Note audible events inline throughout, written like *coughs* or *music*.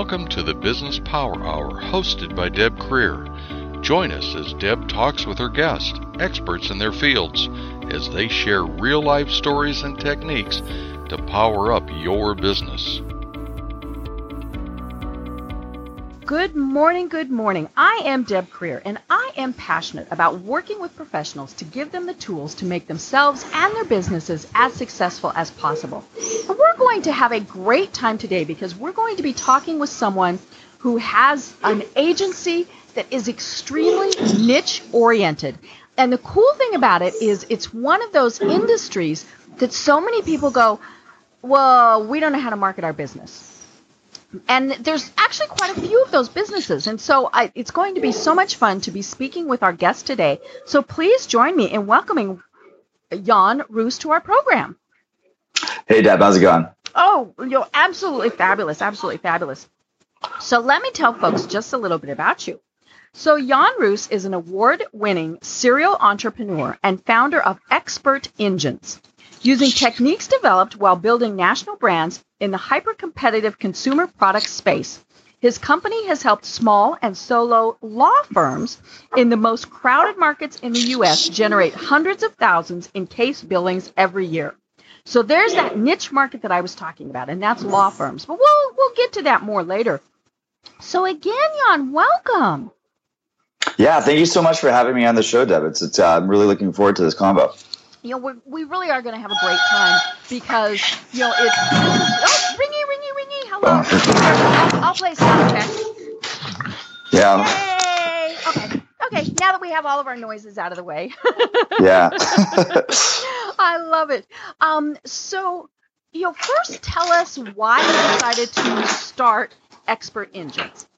Welcome to the Business Power Hour hosted by Deb Creer. Join us as Deb talks with her guests, experts in their fields, as they share real life stories and techniques to power up your business. Good morning, good morning. I am Deb Creer, and I am passionate about working with professionals to give them the tools to make themselves and their businesses as successful as possible. And we're going to have a great time today because we're going to be talking with someone who has an agency that is extremely niche oriented. And the cool thing about it is it's one of those industries that so many people go, well, we don't know how to market our business and there's actually quite a few of those businesses. And so I, it's going to be so much fun to be speaking with our guest today. So please join me in welcoming Jan Roos to our program. Hey, Deb, how's it going? Oh, you're absolutely fabulous. Absolutely fabulous. So let me tell folks just a little bit about you. So Jan Roos is an award-winning serial entrepreneur and founder of Expert Engines. Using techniques developed while building national brands in the hyper competitive consumer product space, his company has helped small and solo law firms in the most crowded markets in the U.S. generate hundreds of thousands in case billings every year. So there's that niche market that I was talking about, and that's law firms. But we'll we'll get to that more later. So again, Jan, welcome. Yeah, thank you so much for having me on the show, Deb. It's, it's uh, I'm really looking forward to this combo you know, we we really are going to have a great time because, you know, it's, oh, ringy, ringy, ringy. Hello. I'll, I'll play sound check. Yeah. Yay. Okay. Okay. Now that we have all of our noises out of the way. *laughs* yeah. *laughs* I love it. Um, so, you know, first tell us why you decided to start Expert Engines.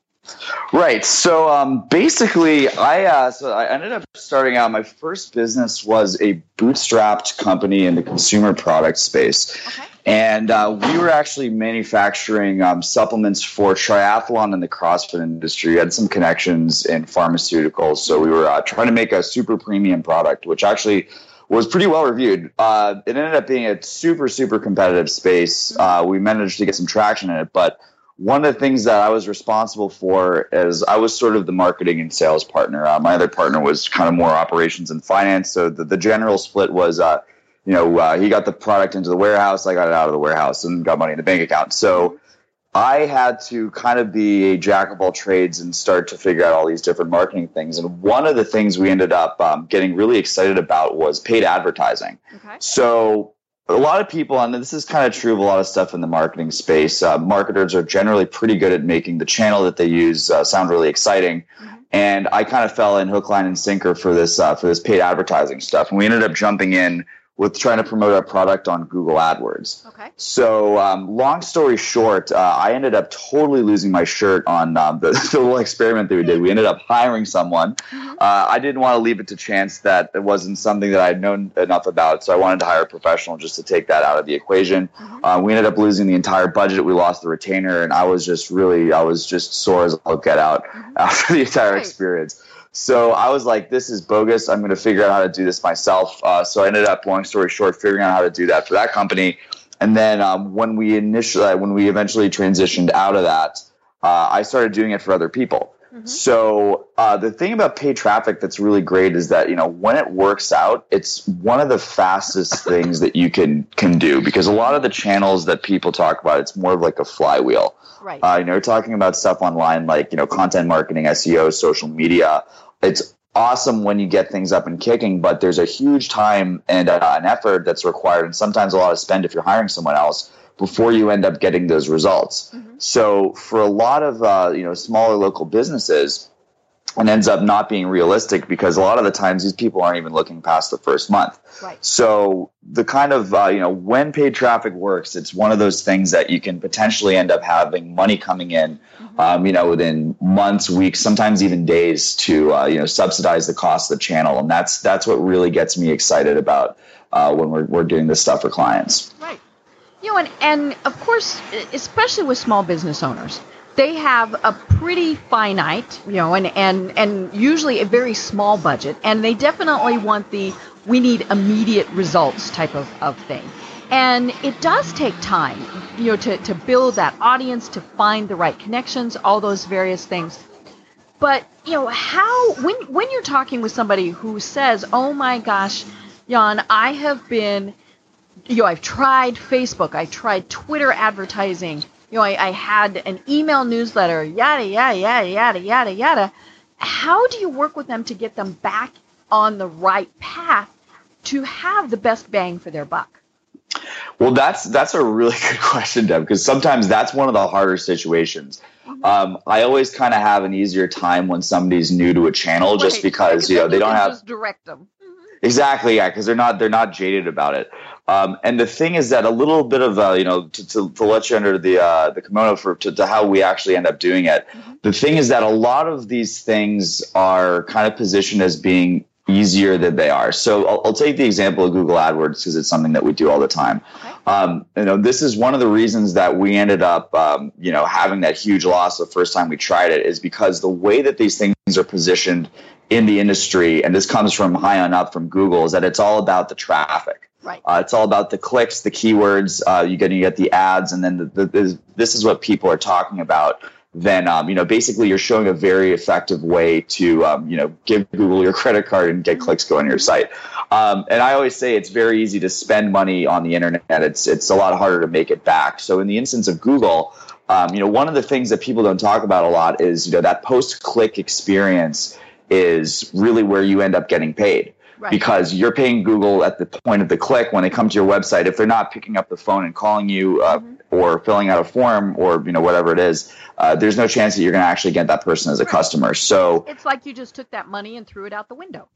Right. So um, basically, I uh, so I ended up starting out. My first business was a bootstrapped company in the consumer product space, okay. and uh, we were actually manufacturing um, supplements for triathlon and the CrossFit industry. We had some connections in pharmaceuticals, so we were uh, trying to make a super premium product, which actually was pretty well reviewed. Uh, it ended up being a super super competitive space. Uh, we managed to get some traction in it, but one of the things that I was responsible for is I was sort of the marketing and sales partner. Uh, my other partner was kind of more operations and finance. So the, the general split was, uh, you know, uh, he got the product into the warehouse, I got it out of the warehouse, and got money in the bank account. So I had to kind of be a jack of all trades and start to figure out all these different marketing things. And one of the things we ended up um, getting really excited about was paid advertising. Okay. So a lot of people, and this is kind of true of a lot of stuff in the marketing space, uh, marketers are generally pretty good at making the channel that they use uh, sound really exciting. Mm-hmm. And I kind of fell in hook, line, and sinker for this uh, for this paid advertising stuff, and we ended up jumping in with trying to promote our product on Google AdWords. Okay. So, um, long story short, uh, I ended up totally losing my shirt on um, the, *laughs* the, little experiment that we did. We ended up hiring someone. Mm-hmm. Uh, I didn't want to leave it to chance that it wasn't something that I had known enough about, so I wanted to hire a professional just to take that out of the equation. Mm-hmm. Uh, we ended up losing the entire budget. We lost the retainer, and I was just really, I was just sore as all get out mm-hmm. *laughs* after the entire right. experience. So I was like, this is bogus. I'm going to figure out how to do this myself. Uh, so I ended up, long story short, figuring out how to do that for that company. And then um, when we initially, when we eventually transitioned out of that, uh, I started doing it for other people. Mm-hmm. So uh, the thing about paid traffic that's really great is that you know when it works out, it's one of the fastest *laughs* things that you can can do because a lot of the channels that people talk about, it's more of like a flywheel. Right. Uh, you know, you're talking about stuff online like you know content marketing, SEO, social media. It's awesome when you get things up and kicking, but there's a huge time and uh, an effort that's required, and sometimes a lot of spend if you're hiring someone else before you end up getting those results. Mm-hmm. So for a lot of uh, you know smaller local businesses, it ends up not being realistic because a lot of the times these people aren't even looking past the first month. Right. So the kind of uh, you know when paid traffic works, it's one of those things that you can potentially end up having money coming in, mm-hmm. um, you know, within months, weeks, sometimes even days to uh, you know subsidize the cost of the channel, and that's that's what really gets me excited about uh, when we're we're doing this stuff for clients. Right. You know, and, and of course, especially with small business owners, they have a pretty finite, you know, and, and, and usually a very small budget, and they definitely want the we need immediate results type of, of thing. And it does take time, you know, to, to build that audience, to find the right connections, all those various things. But, you know, how when when you're talking with somebody who says, "Oh my gosh, Jan, I have been you know, I've tried Facebook, I tried Twitter advertising, you know, I, I had an email newsletter, yada, yada, yada, yada, yada, yada. How do you work with them to get them back on the right path to have the best bang for their buck? Well, that's that's a really *laughs* good question, Deb, because sometimes that's one of the harder situations. Mm-hmm. Um, I always kind of have an easier time when somebody's new to a channel, just because you know they don't have just direct them. Mm-hmm. Exactly, yeah, because they're not they're not jaded about it. Um, and the thing is that a little bit of uh, you know to, to, to, let you under the uh, the kimono for to, to, how we actually end up doing it. Mm-hmm. The thing is that a lot of these things are kind of positioned as being easier than they are. So I'll, I'll take the example of Google AdWords because it's something that we do all the time. Okay. Um, you know, this is one of the reasons that we ended up, um, you know, having that huge loss the first time we tried it is because the way that these things are positioned in the industry, and this comes from high on up from Google, is that it's all about the traffic. Right. Uh, it's all about the clicks, the keywords. Uh, you get you get the ads, and then the, the, the, this is what people are talking about. Then um, you know basically you're showing a very effective way to um, you know give Google your *laughs* credit card and get clicks going to your site. Um, and I always say it's very easy to spend money on the internet. It's it's a lot harder to make it back. So in the instance of Google, um, you know one of the things that people don't talk about a lot is you know that post click experience is really where you end up getting paid. Right. Because you're paying Google at the point of the click when they come to your website. If they're not picking up the phone and calling you uh, mm-hmm. or filling out a form or you know whatever it is, uh, there's no chance that you're going to actually get that person as a right. customer. So it's like you just took that money and threw it out the window.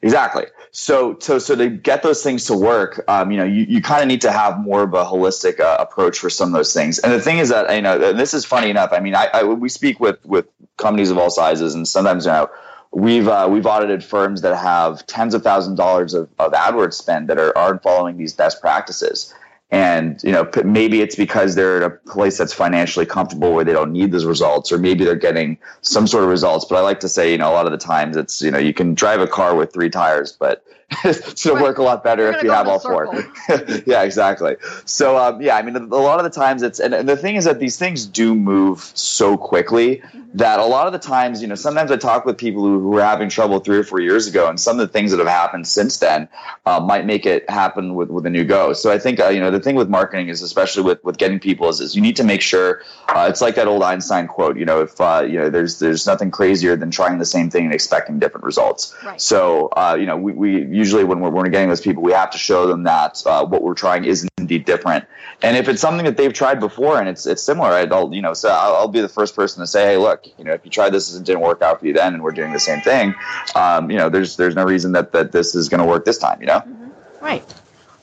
Exactly. So, so, so to get those things to work, um, you know, you, you kind of need to have more of a holistic uh, approach for some of those things. And the thing is that, you know, this is funny enough. I mean, I, I we speak with with companies of all sizes, and sometimes, you know, we've uh, we've audited firms that have tens of thousands of dollars of, of AdWords spend that are aren't following these best practices. And you know, maybe it's because they're at a place that's financially comfortable where they don't need those results, or maybe they're getting some sort of results. But I like to say, you know, a lot of the times it's you know you can drive a car with three tires, but *laughs* to work a lot better if you have all four. *laughs* yeah, exactly. So um, yeah, I mean, a lot of the times it's and, and, the thing is that these things do move so quickly mm-hmm. that a lot of the times, you know, sometimes I talk with people who, who were having trouble three or four years ago, and some of the things that have happened since then uh, might make it happen with with a new go. So I think uh, you know the thing with marketing is especially with with getting people is, is you need to make sure uh, it's like that old Einstein quote. You know, if uh, you know there's there's nothing crazier than trying the same thing and expecting different results. Right. So uh, you know we, we usually when we're, we're getting those people, we have to show them that uh, what we're trying is indeed different. And if it's something that they've tried before and it's it's similar, I'll you know so I'll, I'll, be the first person to say, hey, look, you know, if you tried this and it didn't work out for you then, and we're doing the same thing, um, you know, there's there's no reason that that this is going to work this time, you know. Mm-hmm. Right.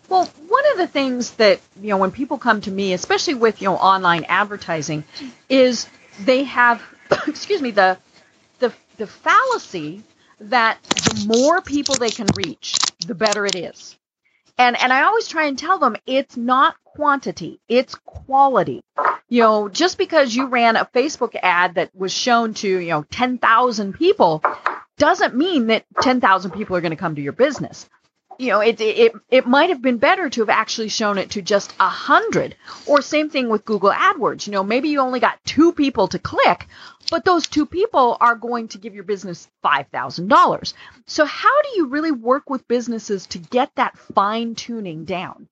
Well, one of the things that you know when people come to me, especially with you know online advertising, is they have *coughs* excuse me the the the fallacy that the more people they can reach, the better it is. And and I always try and tell them it's not quantity, it's quality. You know, just because you ran a Facebook ad that was shown to, you know, 10,000 people doesn't mean that 10,000 people are going to come to your business you know, it, it, it might have been better to have actually shown it to just a hundred or same thing with Google AdWords. You know, maybe you only got two people to click, but those two people are going to give your business $5,000. So how do you really work with businesses to get that fine tuning down?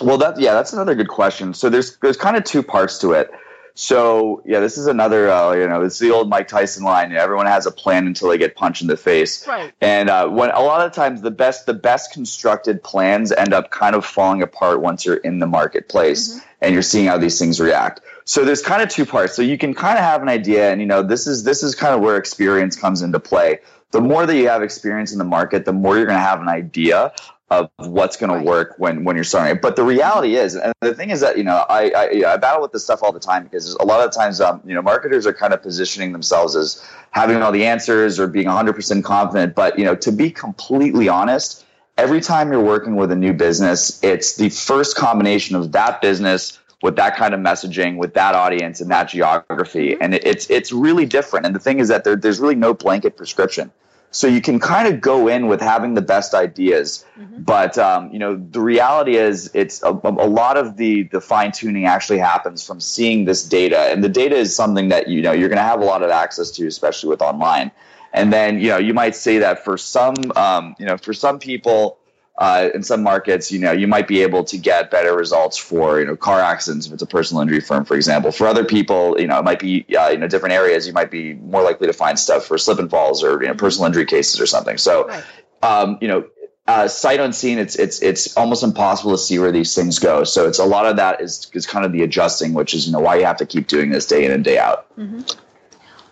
Well, that, yeah, that's another good question. So there's, there's kind of two parts to it. So yeah, this is another uh, you know it's the old Mike Tyson line. You know, everyone has a plan until they get punched in the face. Right. And uh, when a lot of times the best the best constructed plans end up kind of falling apart once you're in the marketplace mm-hmm. and you're seeing how these things react. So there's kind of two parts. So you can kind of have an idea, and you know this is this is kind of where experience comes into play. The more that you have experience in the market, the more you're going to have an idea of what's going right. to work when when you're starting it. But the reality is, and the thing is that you know I I, I battle with this stuff all the time because a lot of times um, you know marketers are kind of positioning themselves as having all the answers or being 100% confident. But you know to be completely honest, every time you're working with a new business, it's the first combination of that business with that kind of messaging, with that audience and that geography, mm-hmm. and it's it's really different. And the thing is that there, there's really no blanket prescription. So you can kind of go in with having the best ideas, mm-hmm. but um, you know the reality is it's a, a lot of the the fine tuning actually happens from seeing this data, and the data is something that you know you're going to have a lot of access to, especially with online. And then you know you might say that for some um, you know for some people uh, in some markets, you know, you might be able to get better results for, you know, car accidents if it's a personal injury firm, for example. For other people, you know, it might be, uh, you know, different areas. You might be more likely to find stuff for slip and falls or, you know, personal injury cases or something. So, right. um, you know, uh, sight unseen, it's it's it's almost impossible to see where these things go. So it's a lot of that is is kind of the adjusting, which is you know why you have to keep doing this day in and day out. Mm-hmm.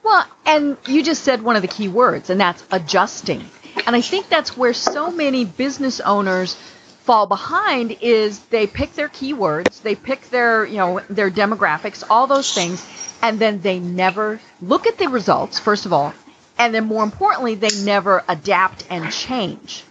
Well, and you just said one of the key words, and that's adjusting. And I think that's where so many business owners fall behind is they pick their keywords, they pick their, you know, their demographics, all those things, and then they never look at the results, first of all, and then more importantly, they never adapt and change.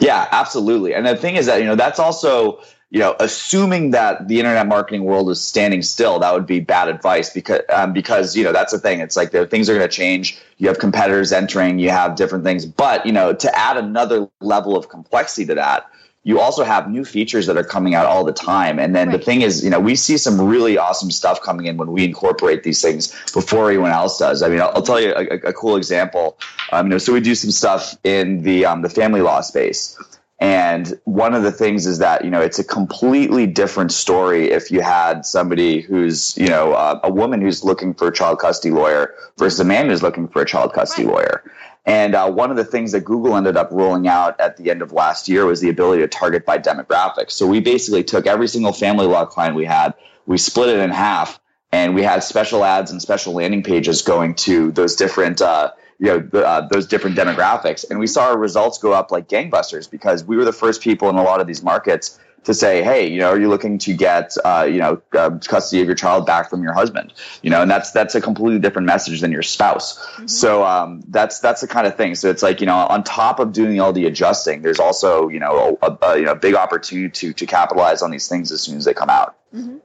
Yeah, absolutely. And the thing is that, you know, that's also you know, assuming that the internet marketing world is standing still, that would be bad advice because um, because you know that's the thing. It's like the things are going to change. You have competitors entering. You have different things, but you know, to add another level of complexity to that, you also have new features that are coming out all the time. And then right. the thing is, you know, we see some really awesome stuff coming in when we incorporate these things before anyone else does. I mean, I'll, I'll tell you a, a, cool example. Um, you know, so we do some stuff in the um, the family law space. And one of the things is that, you know, it's a completely different story if you had somebody who's, you know, uh, a woman who's looking for a child custody lawyer versus a man who's looking for a child custody right. lawyer. And uh, one of the things that Google ended up rolling out at the end of last year was the ability to target by demographics. So we basically took every single family law client we had, we split it in half, and we had special ads and special landing pages going to those different uh, you know uh, those different demographics. And we saw our results go up like gangbusters because we were the first people in a lot of these markets to say hey you know are you looking to get uh, you know uh, custody of your child back from your husband? You know and that's that's a completely different message than your spouse. Mm-hmm. so um, that's that's the kind of thing. So it's like you know on top of doing all the adjusting there's also you know a, a you know big opportunity to to capitalize on these things as soon as they come out. Mm-hmm.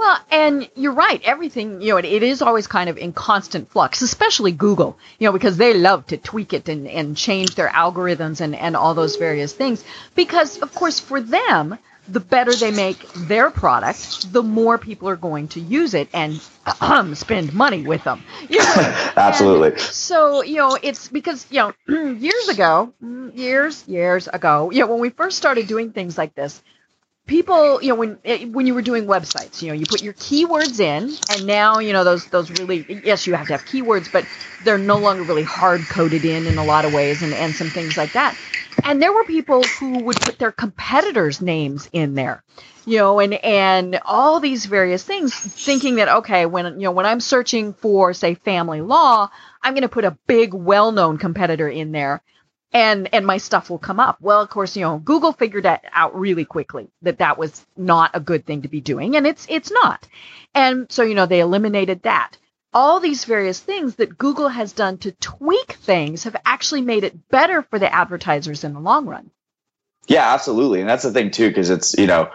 Well, and you're right. Everything, you know, it, it is always kind of in constant flux, especially Google, you know, because they love to tweak it and, and change their algorithms and, and all those various things. Because, of course, for them, the better they make their product, the more people are going to use it and um, *clears throat* spend money with them. You know? *laughs* Absolutely. And so, you know, it's because, you know, *clears throat* years ago, years, years ago, you know, when we first started doing things like this, people, you know, when eh, when you were doing websites, you know, you put your keywords in, and now, you know, those those really yes, you have to have keywords, but they're no longer really hard coded in in a lot of ways, and and some things like that. And there were people who would put their competitors' names in there, you know, and and all these various things, thinking that okay, when you know when I'm searching for say family law, I'm going to put a big, well-known competitor in there and and my stuff will come up. Well, of course, you know, Google figured that out really quickly that that was not a good thing to be doing, and it's it's not. And so, you know, they eliminated that. All these various things that Google has done to tweak things have actually made it better for the advertisers in the long run. Yeah, absolutely. And that's the thing too because it's, you know,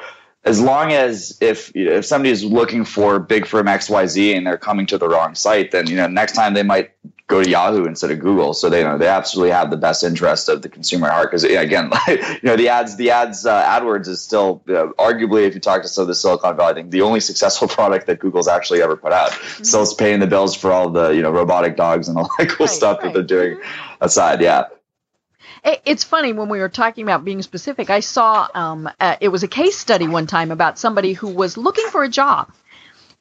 as long as if if somebody is looking for big firm XYZ and they're coming to the wrong site, then you know next time they might go to Yahoo instead of Google. So they you know they absolutely have the best interest of the consumer at heart. Because again, *laughs* you know the ads, the ads, uh, AdWords is still uh, arguably, if you talk to some of the Silicon Valley, I think the only successful *laughs* product that Google's actually ever put out. Mm-hmm. Still, it's paying the bills for all the you know robotic dogs and all that cool right, stuff right. that they're doing mm-hmm. aside. Yeah. It's funny when we were talking about being specific. I saw um, uh, it was a case study one time about somebody who was looking for a job,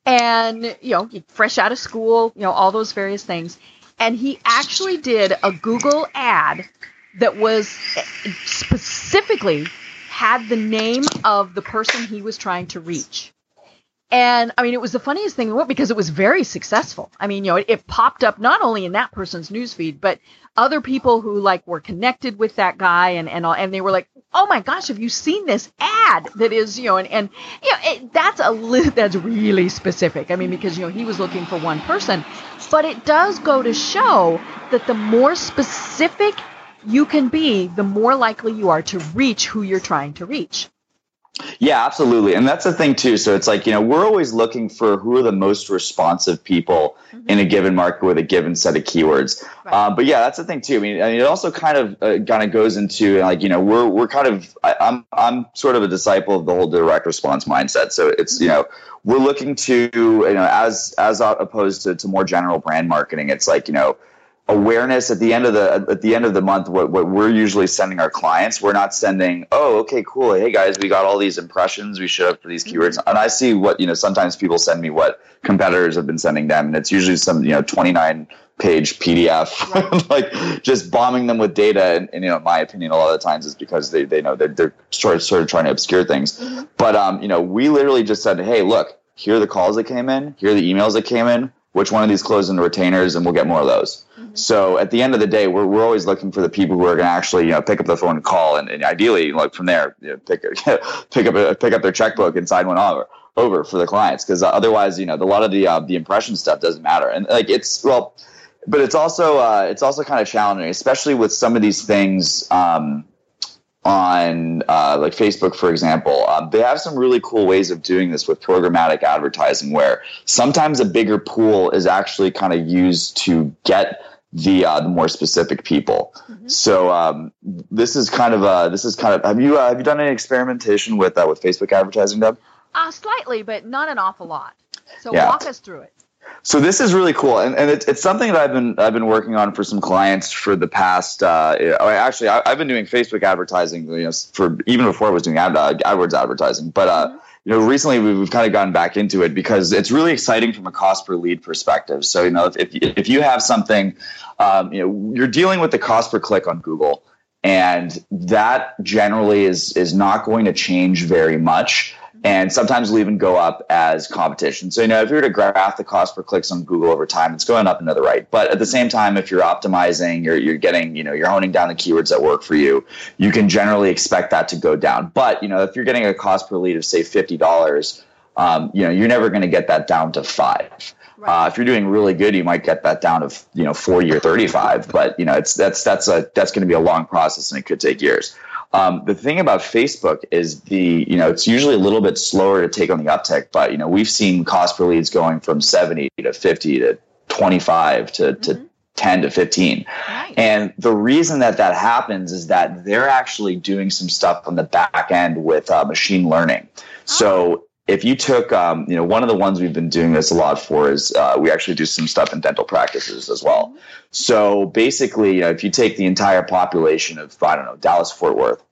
and you know, fresh out of school, you know, all those various things and he actually did a Google ad that was specifically had the name of the person he was trying to reach. And I mean, it was the funniest thing because it was very successful. I mean, you know, it, it popped up not only in that person's newsfeed, but other people who like were connected with that guy and and all, and they were like, "Oh my gosh, have you seen this ad that is, you know, and and you know, it, that's a li- *laughs* that's really specific. I mean, because you know, he was looking for one person, but it does go to show that the more specific you can be, the more likely you are to reach who you're trying to reach. Yeah, absolutely. And that's the thing too. So it's like, you know, we're always looking for who are the most responsive people mm-hmm. in a given market with a given set of keywords. Right. Uh, but yeah, that's the thing too. I mean, I mean it also kind of uh, kind of goes into like, you know, we're we're kind of I, am I'm, I'm sort of a disciple of the whole direct response mindset. So it's, you know, we're looking to, you know, as as opposed to, to more general brand marketing, it's like, you know, awareness at the end of the at the end of the month what, what we're usually sending our clients we're not sending oh okay cool. Hey guys we got all these impressions. We show up for these keywords. And i see what you know sometimes people send me what competitors have been sending them and it's usually some you know 29 page pdf *laughs* like just bombing them with data and, and, you know my opinion a lot of the times is because they, they know they're, they're sort, of, sort of trying to obscure things. Mm-hmm. but um you know we literally just said hey look here are the calls that came in here are the emails that came in. Which one of these closed into retainers and we'll get more of those Mm-hmm. So at the end of the day, we're, we're always looking for the people who are going to actually, you know, pick up the phone and call, and, and ideally, like from there, you know, pick *laughs* pick up a, pick up their checkbook and sign one over over for the clients, because uh, otherwise, you know, the, a lot of the uh, the impression stuff doesn't matter, and like it's well, but it's also uh, it's also kind of challenging, especially with some of these things. Um, on uh, like Facebook, for example, um, they have some really cool ways of doing this with programmatic advertising, where sometimes a bigger pool is actually kind of used to get the uh, the more specific people. Mm-hmm. So um, this is kind of uh, this is kind of have you uh, have you done any experimentation with uh, with Facebook advertising, Deb? Uh, slightly, but not an awful lot. So yeah. walk us through it. So this is really cool, and, and it's, it's something that I've been I've been working on for some clients for the past. Uh, actually, I, have been doing Facebook advertising, you know, for even before I was doing ad, uh, AdWords advertising. But uh, mm-hmm you know, recently we've kind of gotten back into it because it's really exciting from a cost per lead perspective. So, you know, if, if you have something, um, you know, you're dealing with the cost per click on Google, and that generally is is not going to change very much and sometimes will even go up as competition. So, you know, if you were to graph the cost per clicks on Google over time, it's going up and to the right. But at the same time, if you're optimizing, you're, you're getting, you know, you're honing down the keywords that work for you, you can generally expect that to go down. But, you know, if you're getting a cost per lead of say $50, um, you know, you're never going to get that down to five. Right. Uh, if you're doing really good, you might get that down to you know 40 or 35. But you know, it's that's that's a that's going to be a long process and it could take years. Um, the thing about Facebook is the, you know, it's usually a little bit slower to take on the uptick, but, you know, we've seen cost per leads going from 70 to 50 to 25 to, mm-hmm. to 10 to 15. Right. And the reason that that happens is that they're actually doing some stuff on the back end with uh, machine learning. Oh. So if you took, um, you know, one of the ones we've been doing this a lot for is uh, we actually do some stuff in dental practices as well. So basically, you know, if you take the entire population of, I don't know, Dallas Fort Worth,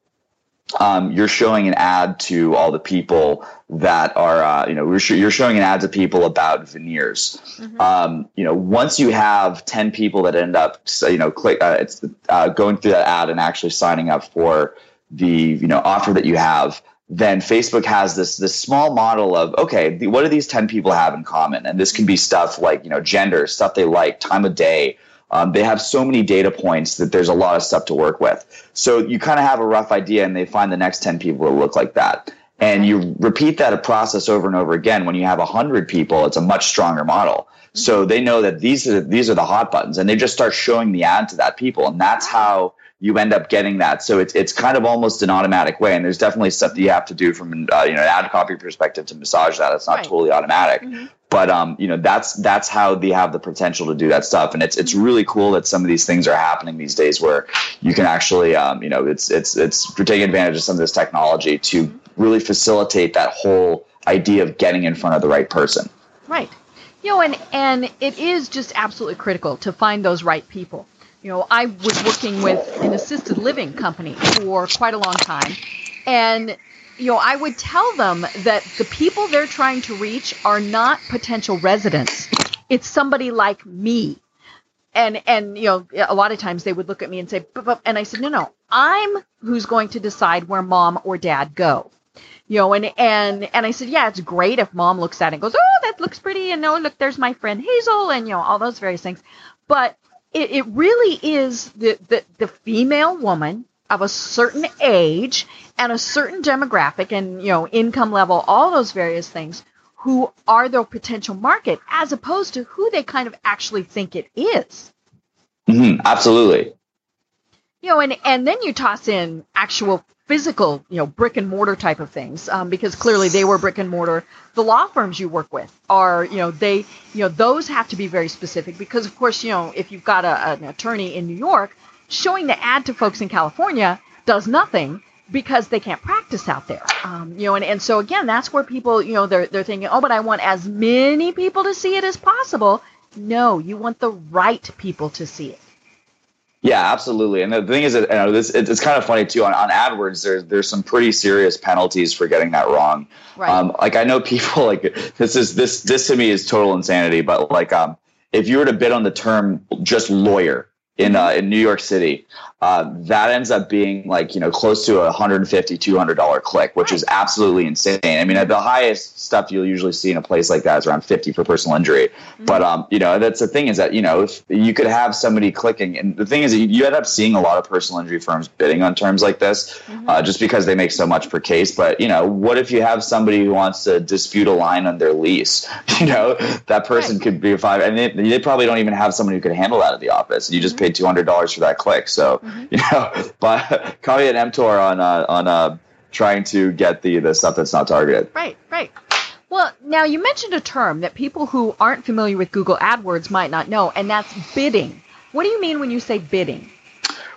um, you're showing an ad to all the people that are, uh, you know, you're showing an ad to people about veneers. Mm-hmm. Um, you know, once you have 10 people that end up, you know, click, uh, it's uh, going through that ad and actually signing up for the, you know, offer that you have, then Facebook has this this small model of okay, the, what do these ten people have in common? And this can be stuff like you know gender, stuff they like, time of day. Um, they have so many data points that there's a lot of stuff to work with. So you kind of have a rough idea, and they find the next ten people that look like that. And you repeat that process over and over again. When you have hundred people, it's a much stronger model. So they know that these are these are the hot buttons, and they just start showing the ad to that people, and that's how you end up getting that. So it's it's kind of almost an automatic way, and there's definitely stuff that you have to do from uh, you know an ad copy perspective to massage that. It's not right. totally automatic, mm-hmm. but um, you know that's that's how they have the potential to do that stuff, and it's it's really cool that some of these things are happening these days where you can actually um, you know it's it's it's for taking advantage of some of this technology to really facilitate that whole idea of getting in front of the right person. Right. You know, and and it is just absolutely critical to find those right people you know, I was working with an assisted living company for quite a long time. And, you know, I would tell them that the people they're trying to reach are not potential residents. It's somebody like me. And, and, you know, a lot of times they would look at me and say, and I said, no, no, I'm who's going to decide where mom or dad go you know, and and and I said, yeah, it's great if mom looks at it and goes, oh, that looks pretty, and oh, look, there's my friend Hazel, and you know, all those various things. But it, it really is the, the, the female woman of a certain age and a certain demographic and you know income level all those various things who are their potential market as opposed to who they kind of actually think it is. Mm-hmm, absolutely. You know and and then you toss in actual physical, you know, brick and mortar type of things, um, because clearly they were brick and mortar. The law firms you work with are, you know, they, you know, those have to be very specific because, of course, you know, if you've got a, an attorney in New York, showing the ad to folks in California does nothing because they can't practice out there. Um, you know, and, and so again, that's where people, you know, they're they're thinking, oh, but I want as many people to see it as possible. No, you want the right people to see it. Yeah, absolutely. And the thing is that you know, this it's kind of funny too. On, on AdWords, there's there's some pretty serious penalties for getting that wrong. Right. Um, like I know people *laughs* like this is this this to me is total insanity. But like um, if you were to bid on the term just lawyer in uh, in New York City, uh, that ends up being like you know close to a 150 200 dollar click which is absolutely insane i mean the highest stuff you'll usually see in a place like that is around 50 for personal injury mm-hmm. but um you know that's the thing is that you know if you could have somebody clicking and the thing is you, you end up seeing a lot of personal injury firms bidding on terms like this mm-hmm. uh, just because they make so much per case but you know what if you have somebody who wants to dispute a line on their lease *laughs* you know that person right. could be a five and they, they, probably don't even have someone who could handle that at the office you just mm-hmm. Paid $200 for that click so mm-hmm. you know, *laughs* but call me an mTOR on uh, on uh, trying to get the the stuff that's not targeted. Right, right. Well, now you mentioned a term that people who aren't familiar with Google AdWords might not know, and that's bidding. What do you mean when you say bidding?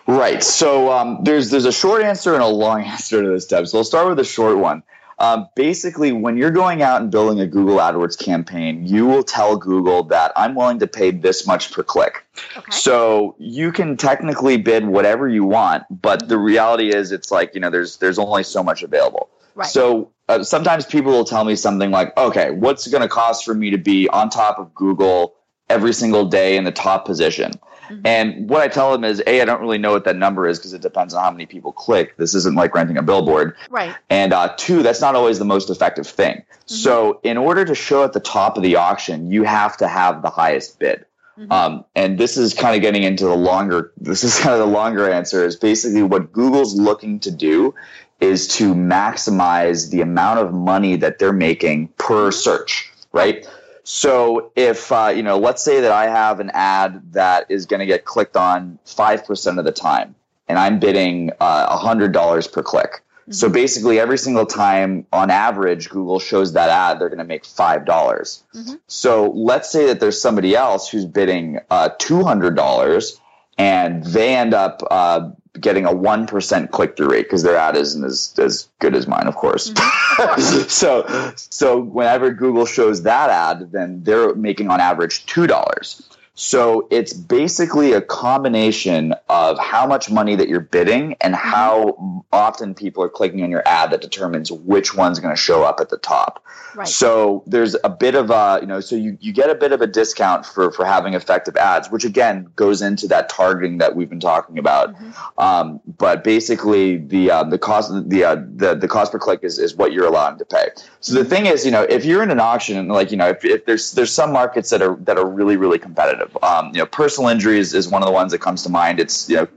Right. So um, there's there's a short answer and a long *laughs* answer to this, Deb. So I'll start with the short one. Um, basically, when you're going out and building a Google AdWords campaign, you will tell Google that I'm willing to pay this much per click. Okay. So you can technically bid whatever you want, but the reality is, it's like you know, there's there's only so much available. Right. So uh, sometimes people will tell me something like, "Okay, what's it going to cost for me to be on top of Google every single day in the top position?" Mm-hmm. And what I tell them is, A, I don't really know what that number is because it depends on how many people click. This isn't like renting a billboard. Right. And uh, two, that's not always the most effective thing. Mm-hmm. So in order to show at the top of the auction, you have to have the highest bid. Mm-hmm. Um, and this is kind of getting into the longer, this is *laughs* kind of the longer answer is basically what Google's looking to do is to maximize the amount of money that they're making per search, right? So if uh, you know, let's say that I have an ad that is going to get clicked on five percent of the time, and I'm bidding uh, a hundred dollars per click. Mm-hmm. So basically, every single time, on average, Google shows that ad, they're going to make five dollars. Mm-hmm. So let's say that there's somebody else who's bidding uh, two hundred dollars, and they end up uh, getting a 1% click through rate because their ad isn't as, as good as mine, of course. Mm-hmm. *laughs* so, so whenever Google shows that ad, then they're making on average $2. So it's basically a combination of how much money that you're bidding and mm-hmm. how often people are clicking on your ad that determines which one's going to show up at the top. Right. So there's a bit of a, you know, so you, you get a bit of a discount for, for having effective ads, which again goes into that targeting that we've been talking about. Mm-hmm. Um, but basically the, uh, the cost, the, uh, the, the cost per click is, is what you're allowing to pay. So the mm-hmm. thing is, you know, if you're in an auction and like, you know, if, if there's, there's some markets that are, that are really, really competitive. Um, you know, personal injuries is one of the ones that comes to mind. It's, you know,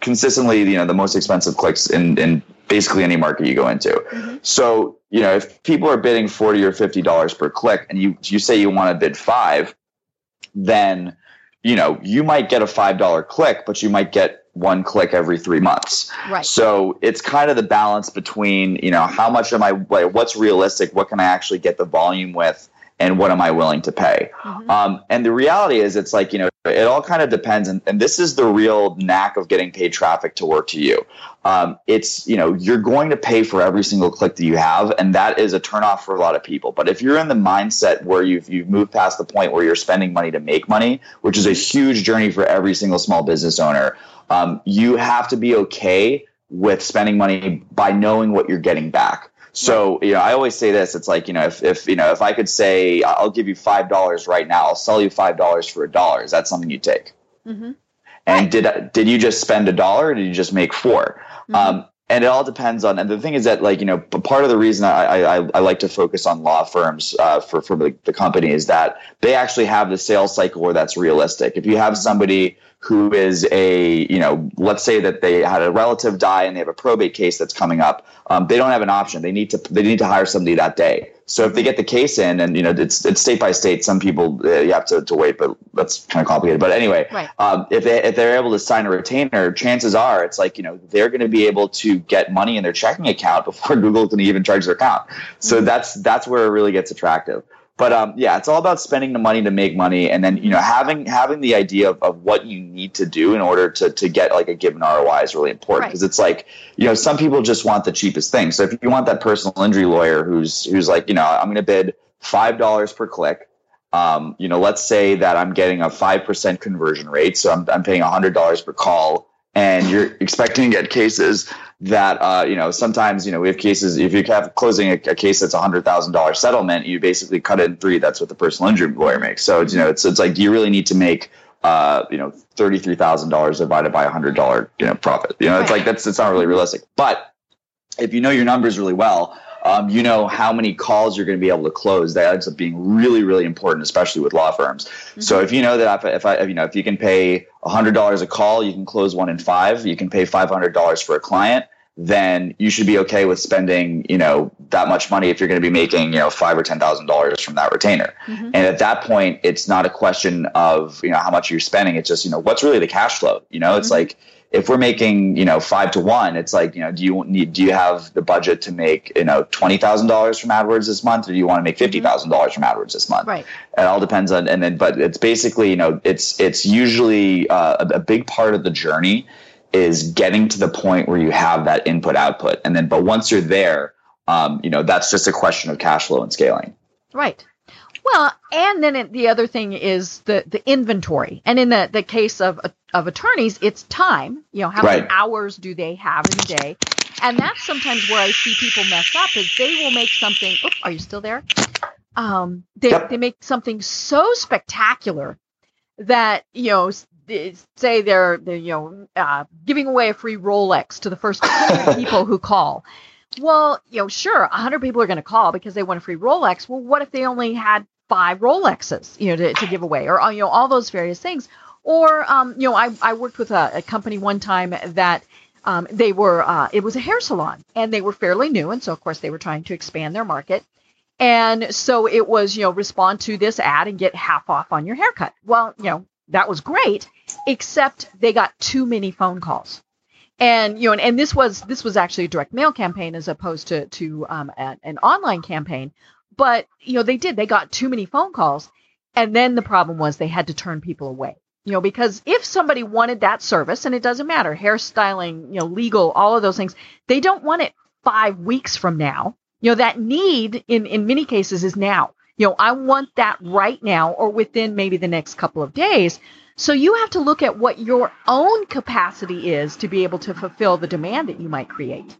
consistently, you know, the most expensive clicks in, in basically any market you go into. Mm-hmm. So, you know, if people are bidding 40 or $50 per click and you, you say you want to bid five, then, you know, you might get a $5 click, but you might get one click every three months. Right. So it's kind of the balance between, you know, how much am I, what's realistic? What can I actually get the volume with? And what am I willing to pay? Mm-hmm. Um, and the reality is, it's like, you know, it all kind of depends. And, and, this is the real knack of getting paid traffic to work to you. Um, it's, you know, you're going to pay for every single click that you have. And that is a turnoff for a lot of people. But if you're in the mindset where you've, you've moved past the point where you're spending money to make money, which is a huge journey for every single small business owner, um, you have to be okay with spending money by knowing what you're getting back. So, you know, I always say this. It's like, you know, if, if you know, if I could say, I'll give you five dollars right now, I'll sell you five dollars for a dollar. Is that something you take? Mm-hmm. And did did you just spend a dollar, or did you just make 4 mm-hmm. um, and it all depends on. And the thing is that, like, you know, part of the reason I I, I like to focus on law firms uh, for for the, the company is that they actually have the sales cycle where that's realistic. If you have mm-hmm. somebody who is a, you know, let's say that they had a relative die and they have a probate case that's coming up. Um, they don't have an option. They need to they need to hire somebody that day. So if they get the case in, and you know it's it's state by state, some people uh, you have to, to wait, but that's kind of complicated. But anyway, right. um, if they if they're able to sign a retainer, chances are it's like you know they're going to be able to get money in their checking account before *laughs* Google can even charge their account. So mm-hmm. that's that's where it really gets attractive. But um, yeah, it's all about spending the money to make money, and then you know having having the idea of, of what you need to do in order to to get like a given ROI is really important because right. it's like you know some people just want the cheapest thing. So if you want that personal injury lawyer who's who's like you know I'm going to bid five dollars per click, um, you know let's say that I'm getting a five percent conversion rate, so I'm I'm paying hundred dollars per call, and you're expecting to get cases that uh, you know sometimes you know we have cases if you have closing a, a case that's a hundred thousand dollar settlement you basically cut it in three that's what the personal injury lawyer makes so it's, you know it's it's like do you really need to make uh, you know thirty three thousand dollars divided by a hundred dollar you know profit you know it's like that's it's not really realistic but if you know your numbers really well um, you know how many calls you're going to be able to close. That ends up being really, really important, especially with law firms. Mm-hmm. So if you know that if, if I, if, you know, if you can pay hundred dollars a call, you can close one in five. You can pay five hundred dollars for a client. Then you should be okay with spending, you know, that much money if you're going to be making, you know, five or ten thousand dollars from that retainer. Mm-hmm. And at that point, it's not a question of, you know, how much you're spending. It's just, you know, what's really the cash flow. You know, it's mm-hmm. like if we're making you know five to one it's like you know do you need do you have the budget to make you know twenty thousand dollars from AdWords this month or do you want to make fifty thousand dollars from AdWords this month right it all depends on and then but it's basically you know it's it's usually uh, a, a big part of the journey is getting to the point where you have that input output and then but once you're there um, you know that's just a question of cash flow and scaling right well, and then it, the other thing is the the inventory, and in the the case of of attorneys, it's time. You know, how right. many hours do they have in a day? And that's sometimes where I see people mess up is they will make something. Oh, are you still there? Um, they yep. they make something so spectacular that you know say they're, they're you know uh, giving away a free Rolex to the first *laughs* people who call. Well, you know, sure, 100 people are going to call because they want a free Rolex. Well, what if they only had five Rolexes, you know, to, to give away, or you know, all those various things. Or um, you know, I, I worked with a, a company one time that um, they were uh, it was a hair salon, and they were fairly new, and so of course they were trying to expand their market. And so it was, you know, respond to this ad and get half off on your haircut. Well, you know, that was great, except they got too many phone calls. And you know, and, and this was this was actually a direct mail campaign as opposed to to um, an, an online campaign. But, you know, they did. They got too many phone calls. And then the problem was they had to turn people away. You know, because if somebody wanted that service, and it doesn't matter, hairstyling, you know, legal, all of those things, they don't want it five weeks from now. You know, that need in, in many cases is now. You know, I want that right now or within maybe the next couple of days. So you have to look at what your own capacity is to be able to fulfill the demand that you might create.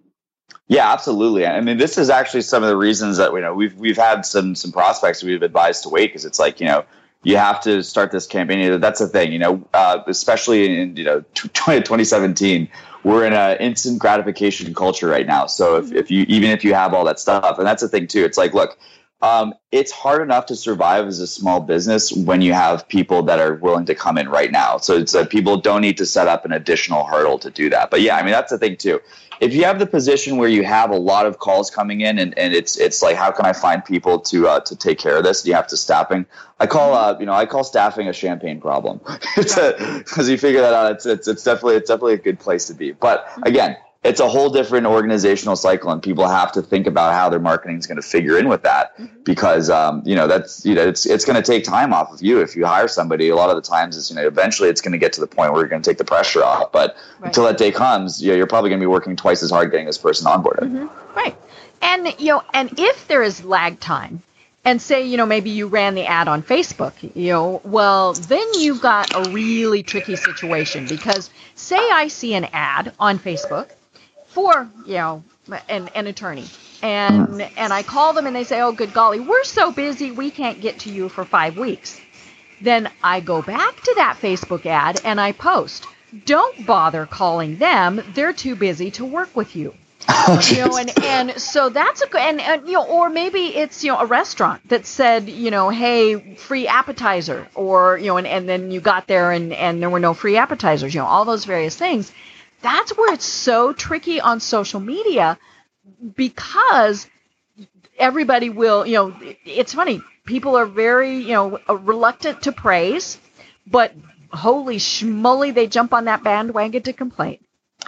Yeah, absolutely. I mean, this is actually some of the reasons that you know we've we've had some some prospects we've advised to wait because it's like you know you have to start this campaign. That's the thing, you know, uh, especially in you know 2017, *laughs* we're in an instant gratification culture right now. So if, if you even if you have all that stuff, and that's the thing too, it's like look. Um, it's hard enough to survive as a small business when you have people that are willing to come in right now. So it's that people don't need to set up an additional hurdle to do that. But yeah, I mean that's the thing too if you have the position where you have a lot of calls coming in and, and it's it's like how can I find people to uh, to take care of this? You have to staffing. I call uh, you know I call staffing a champagne problem. *laughs* it's because you figure that out. It's, it's it's definitely it's definitely a good place to be. But again, it's a whole different organizational cycle and people have to think about how their marketing is going to figure in with that mm-hmm. because um, you know that's you know it's it's going to take time off of you if you hire somebody a lot of the times it's you know eventually it's going to get to the point where you're going to take the pressure off but right. until that day comes you know, you're probably going to be working twice as hard getting this person onboarded mm-hmm. right and you know and if there is lag time and say you know maybe you ran the ad on facebook you know well then you've got a really tricky situation because say i see an ad on facebook for you know an, an attorney and and I call them and they say, "Oh, good golly, we're so busy, we can't get to you for five weeks." Then I go back to that Facebook ad and I post, "Don't bother calling them; they're too busy to work with you." *laughs* Oh, you know, and, and so that's a and, and you know, or maybe it's you know a restaurant that said you know, hey, free appetizer, or you know, and, and then you got there and and there were no free appetizers, you know, all those various things. That's where it's so tricky on social media because everybody will, you know, it's funny. People are very, you know, reluctant to praise, but holy schmoly, they jump on that bandwagon to complain.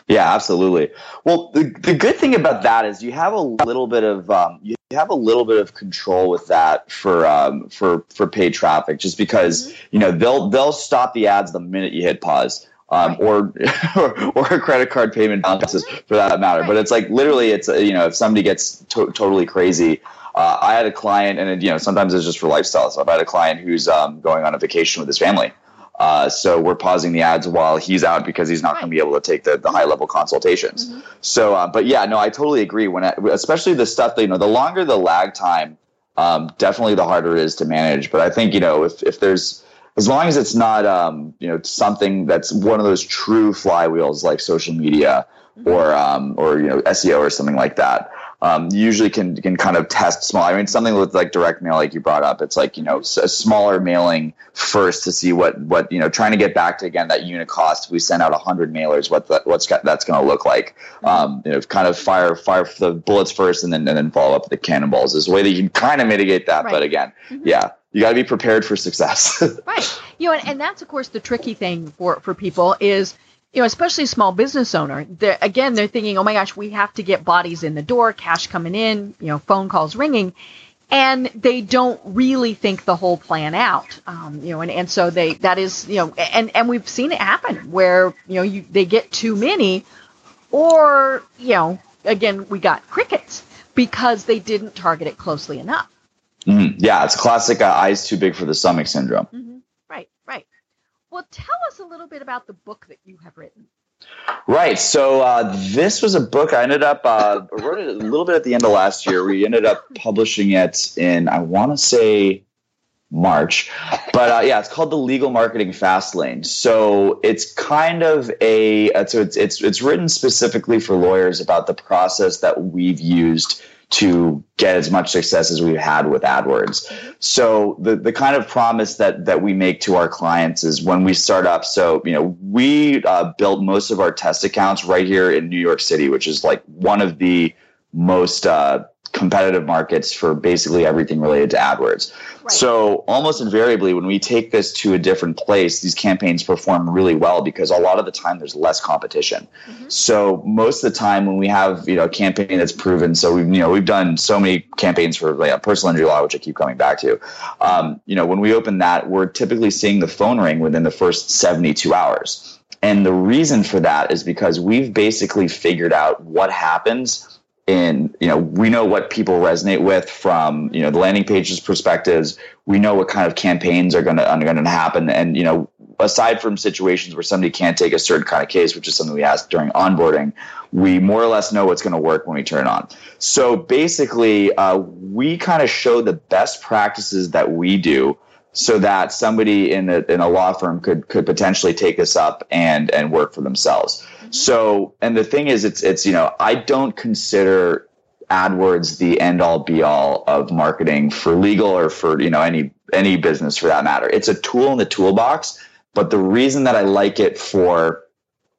Yeah, absolutely. Well, the, the good thing about that is you have a little bit of um, you have a little bit of control with that for um, for for paid traffic, just because mm-hmm. you know they'll they'll stop the ads the minute you hit pause. Um, or, or, *laughs* or a credit card payment balances for that matter. But it's like literally, it's you know if somebody gets to- totally crazy. Uh, I had a client, and it, you know sometimes it's just for lifestyle stuff. I had a client who's um, going on a vacation with his family, uh, so we're pausing the ads while he's out because he's not going to be able to take the, the high level consultations. Mm-hmm. So, uh, but yeah, no, I totally agree. When I, especially the stuff that you know, the longer the lag time, um, definitely the harder it is to manage. But I think you know if if there's as long as it's not um, you know something that's one of those true flywheels like social media mm-hmm. or um, or you know SEO or something like that um, usually can can kind of test small. I mean, something with like direct mail, like you brought up, it's like you know a smaller mailing first to see what what you know trying to get back to again that unit cost. We send out hundred mailers, what the, what's got, that's going to look like. Mm-hmm. Um, you know, kind of fire fire the bullets first, and then and then follow up with the cannonballs is a way that you can kind of mitigate that. Right. But again, mm-hmm. yeah, you got to be prepared for success. *laughs* right. You know, and, and that's of course the tricky thing for for people is you know, especially small business owner, they're, again, they're thinking, oh my gosh, we have to get bodies in the door, cash coming in, you know, phone calls ringing. And they don't really think the whole plan out, um, you know, and, and so they, that is, you know, and, and we've seen it happen where, you know, you, they get too many or, you know, again, we got crickets because they didn't target it closely enough. Mm-hmm. Yeah, it's a classic uh, eyes too big for the stomach syndrome. Mm-hmm. Well, tell us a little bit about the book that you have written. Right. So uh, this was a book I ended up uh, wrote it a little bit at the end of last year. We ended up publishing it in I want to say March, but uh, yeah, it's called the Legal Marketing Fast Lane. So it's kind of a uh, so it's it's it's written specifically for lawyers about the process that we've used to get as much success as we've had with AdWords. So the the kind of promise that that we make to our clients is when we start up. So you know we uh, built most of our test accounts right here in New York City, which is like one of the most uh, competitive markets for basically everything related to AdWords. Right. So almost invariably, when we take this to a different place, these campaigns perform really well because a lot of the time there's less competition. Mm-hmm. So most of the time when we have you know a campaign that's proven, so we've you know we've done so many campaigns for like, personal injury law, which I keep coming back to. Um, you know when we open that, we're typically seeing the phone ring within the first 72 hours. And the reason for that is because we've basically figured out what happens in you know we know what people resonate with from you know the landing pages perspectives. We know what kind of campaigns are going to are going to happen. And you know aside from situations where somebody can't take a certain kind of case which is something we ask during onboarding we more or less know what's going to work when we turn it on. So basically uh, we kind of show the best practices that we do so that somebody in a, in a law firm could could potentially take this up and and work for themselves so, and the thing is, it's it's you know, I don't consider AdWords the end all be all of marketing for legal or for you know any any business for that matter. It's a tool in the toolbox, but the reason that I like it for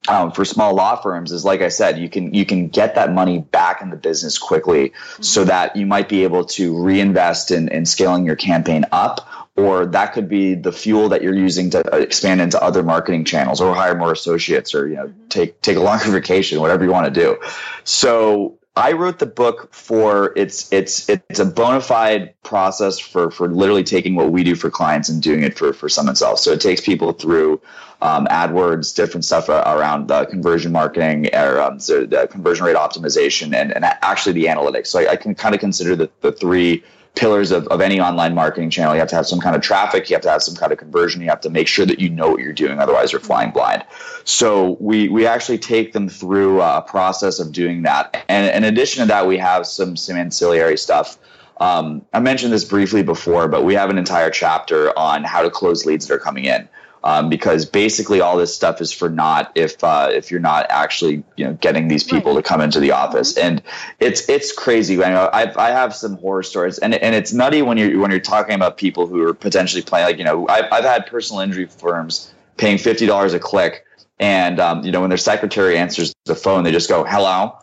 um, for small law firms is like I said, you can you can get that money back in the business quickly, mm-hmm. so that you might be able to reinvest in, in scaling your campaign up, or that could be the fuel that you're using to expand into other marketing channels or hire more associates or you know mm-hmm. take take a longer *laughs* vacation whatever you want to do so i wrote the book for it's it's it's a bona fide process for for literally taking what we do for clients and doing it for for someone else so it takes people through um, AdWords, different stuff around the conversion marketing, or um, so the conversion rate optimization, and, and actually the analytics. So I, I can kind of consider the, the three pillars of, of any online marketing channel. You have to have some kind of traffic, you have to have some kind of conversion, you have to make sure that you know what you're doing, otherwise you're flying blind. So we we actually take them through a process of doing that. And in addition to that, we have some some ancillary stuff. Um, I mentioned this briefly before, but we have an entire chapter on how to close leads that are coming in. Um, because basically all this stuff is for naught if uh, if you're not actually you know getting these people right. to come into the office, mm-hmm. and it's it's crazy. I know I've, I have some horror stories, and and it's nutty when you're when you're talking about people who are potentially playing like you know I've, I've had personal injury firms paying fifty dollars a click, and um, you know when their secretary answers the phone, they just go hello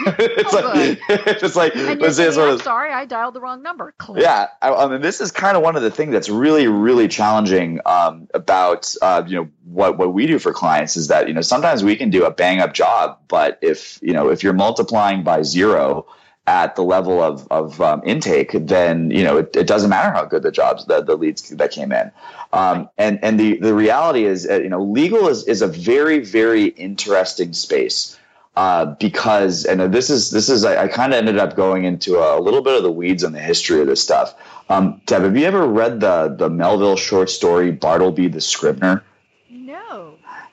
*laughs* it's like *laughs* it's like and you're saying, sort of, sorry, I dialed the wrong number. Click. Yeah, I, I, mean, this is kind of one of the things that's really, really challenging um, about uh, you know what what we do for clients is that you know sometimes we can do a bang up job, but if you know if you're multiplying by zero at the level of of um, intake, then you know it, it, doesn't matter how good the jobs the, the leads that came in. Um, and and the the reality is uh, you know legal is is a very very interesting space uh, because and this is this is I, I kind of ended up going into a, a, little bit of the weeds on the history of this stuff. Um, Deb, have you ever read the the Melville short story Bartleby the Scrivener?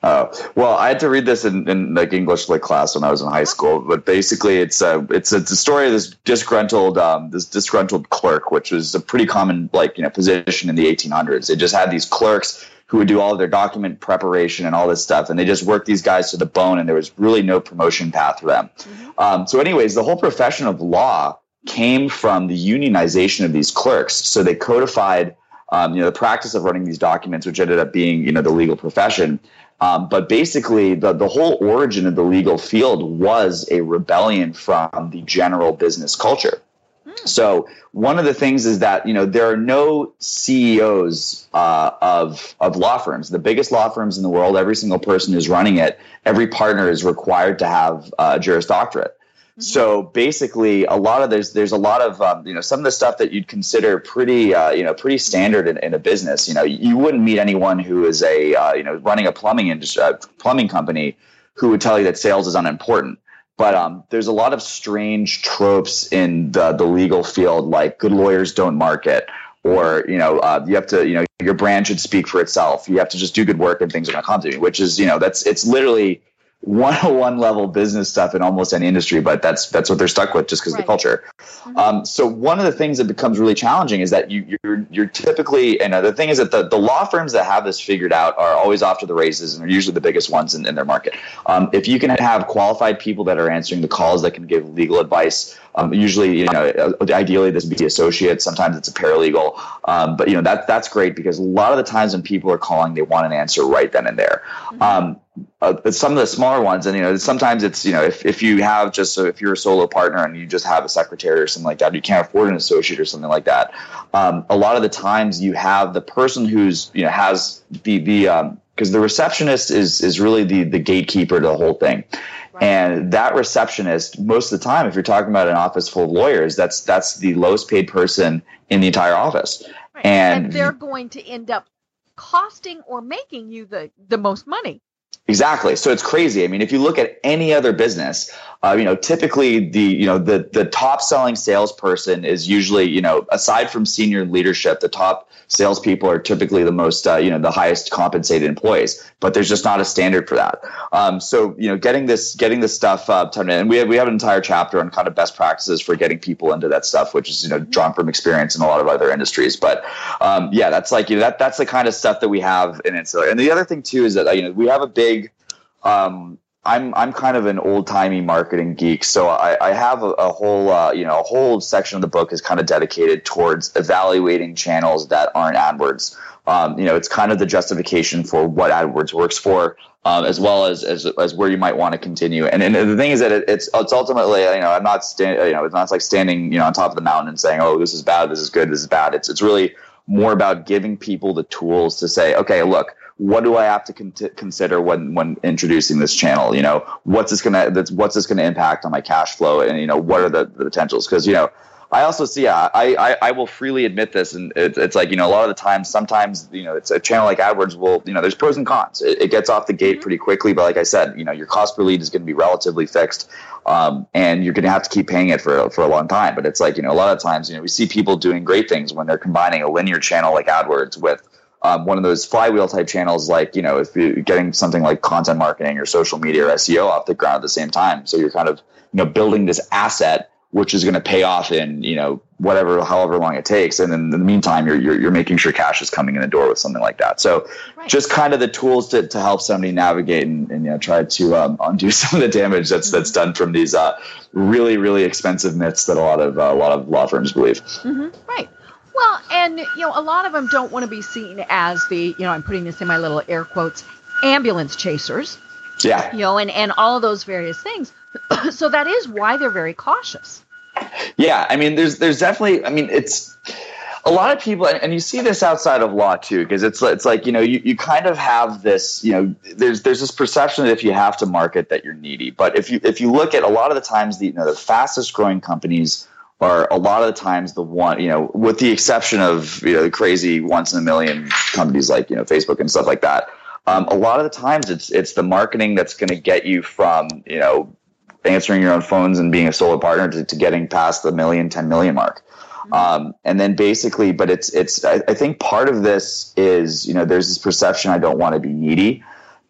Oh well, I had to read this in, in like English lit class when I was in high school. But basically, it's a it's a, it's a story of this disgruntled um, this disgruntled clerk, which was a pretty common like you know position in the 1800s. They just had these clerks who would do all of their document preparation and all this stuff. And they just worked these guys to the bone, and there was really no promotion path for them. Mm-hmm. Um, so, anyways, the whole profession of law came from the unionization of these clerks. So they codified, um, you know, the practice of running these documents, which ended up being, you know, the legal profession. Um, but basically, the, the whole origin of the legal field was a rebellion from the general business culture. So one of the things is that you know there are no CEOs uh, of of law firms. The biggest law firms in the world, every single person who's running it, every partner is required to have a Juris Doctorate. So basically, a lot of there's there's a lot of um, you know some of the stuff that you'd consider pretty uh, you know pretty standard in, in, a business. You know, you wouldn't meet anyone who is a uh, you know running a plumbing industry, uh, plumbing company who would tell you that sales is unimportant. But um, there's a lot of strange tropes in the, the legal field, like good lawyers don't market, or you know, uh, you have to, you know, your brand should speak for itself. You have to just do good work, and things are going to come to you. Which is, you know, that's it's literally 101 level business stuff in almost any industry, but that's that's what they're stuck with just because right. of the culture. Mm-hmm. Um, so one of the things that becomes really challenging is that you, you're you're typically and the thing is that the, the law firms that have this figured out are always off to the races and they're usually the biggest ones in, in their market. Um, if you can have qualified people that are answering the calls that can give legal advice, um, usually, you know, uh, ideally this would be associate. Sometimes it's a paralegal, um, but you know that that's great because a lot of the times when people are calling, they want an answer right then and there. Mm-hmm. Um, uh, some of the smaller ones, and you know, sometimes it's you know, if, if you have just so if you're a solo partner and you just have a secretary or something like that, you can't afford an associate or something like that. Um, a lot of the times you have the person who's you know has the the because um, the receptionist is is really the the gatekeeper to the whole thing. And that receptionist, most of the time, if you're talking about an office full of lawyers, that's that's the lowest paid person in the entire office. Right. And, and they're going to end up costing or making you the, the most money. Exactly. So it's crazy. I mean, if you look at any other business, uh, you know, typically the you know the the top selling salesperson is usually you know aside from senior leadership, the top salespeople are typically the most uh, you know the highest compensated employees. But there's just not a standard for that. Um, so you know, getting this getting this stuff uh, turned in, and we have we have an entire chapter on kind of best practices for getting people into that stuff, which is you know drawn from experience in a lot of other industries. But um, yeah, that's like you know that that's the kind of stuff that we have in ancillary. And the other thing too is that you know we have a big um, I'm I'm kind of an old timey marketing geek, so I, I have a, a whole uh, you know a whole section of the book is kind of dedicated towards evaluating channels that aren't AdWords. Um, you know, it's kind of the justification for what AdWords works for, um, as well as, as as where you might want to continue. And, and the thing is that it, it's it's ultimately you know I'm not stand, you know it's not like standing you know on top of the mountain and saying oh this is bad this is good this is bad. It's it's really more about giving people the tools to say okay look what do I have to con- consider when when introducing this channel? You know, what's this gonna that's what's this gonna impact on my cash flow, and you know, what are the, the potentials? Because you know, I also see, I, I, I will freely admit this, and it's, it's like you know, a lot of the times, sometimes you know, it's a channel like AdWords will, you know, there's pros and cons. It, it gets off the gate mm-hmm. pretty quickly, but like I said, you know, your cost per lead is going to be relatively fixed, um, and you're going to have to keep paying it for for a long time. But it's like you know, a lot of times, you know, we see people doing great things when they're combining a linear channel like AdWords with um, one of those flywheel type channels, like you know, if you're getting something like content marketing or social media or SEO off the ground at the same time, so you're kind of you know building this asset which is going to pay off in you know whatever however long it takes and in the meantime you're, you're, you're making sure cash is coming in the door with something like that so right. just kind of the tools to, to help somebody navigate and, and you know try to um, undo *laughs* some of the damage that's mm-hmm. that's done from these uh, really really expensive myths that a lot of uh, a lot of law firms believe mm-hmm. right well and you know a lot of them don't want to be seen as the you know i'm putting this in my little air quotes ambulance chasers. Yeah. You know and and all of those various things. *clears throat* So that is why they're very cautious. Yeah, I mean, there's there's definitely, I mean, it's a lot of people, and you see this outside of law too, because it's it's like you know you, you kind of have this you know there's there's this perception that if you have to market that you're needy, but if you if you look at a lot of the times the you know the fastest growing companies are a lot of the times the one you know with the exception of you know the crazy once in a million companies like you know Facebook and stuff like that. Um, a lot of the times it's it's the marketing that's going to get you from you know answering your own phones and being a solo partner to, to getting past the million, 10 million mark. Mm-hmm. Um, and then basically, but it's, it's, I, I, think part of this is, you know, there's this perception I don't want to be needy.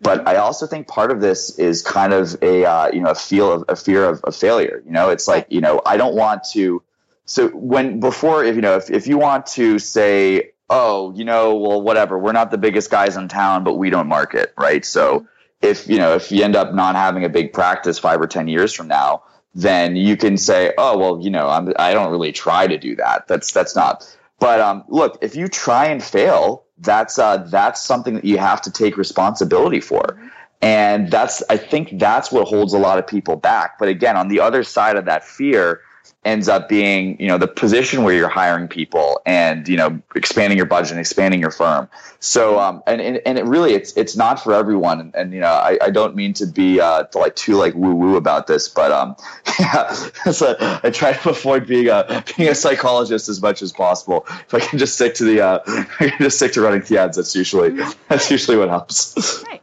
But. I also think part of this is kind of a, uh, you know, a feel of a fear of, of failure. You know, it's like, you know, I don't want to, so when before, if you know, if, if you want to say, oh, you know, well, whatever, we're not the biggest guys in town, but we don't market, right? So mm-hmm if you know if you end up not having a big practice five or ten years from now then you can say oh well you know I'm, i don't really try to do that that's that's not but um, look if you try and fail that's uh, that's something that you have to take responsibility for. And that's i think that's what holds a lot of people back. But again on the other side of that fear ends up being you know the position where you're hiring people and you know expanding your budget and expanding your firm. So um and and, and it really it's it's not for everyone. And, and you know I, I don't mean to be uh to like too like woo woo about this but um *laughs* yeah so I try to avoid being a being a psychologist as much as possible. If I can just stick to the uh *laughs* I can just stick to running the ads that's usually that's usually what helps. Right.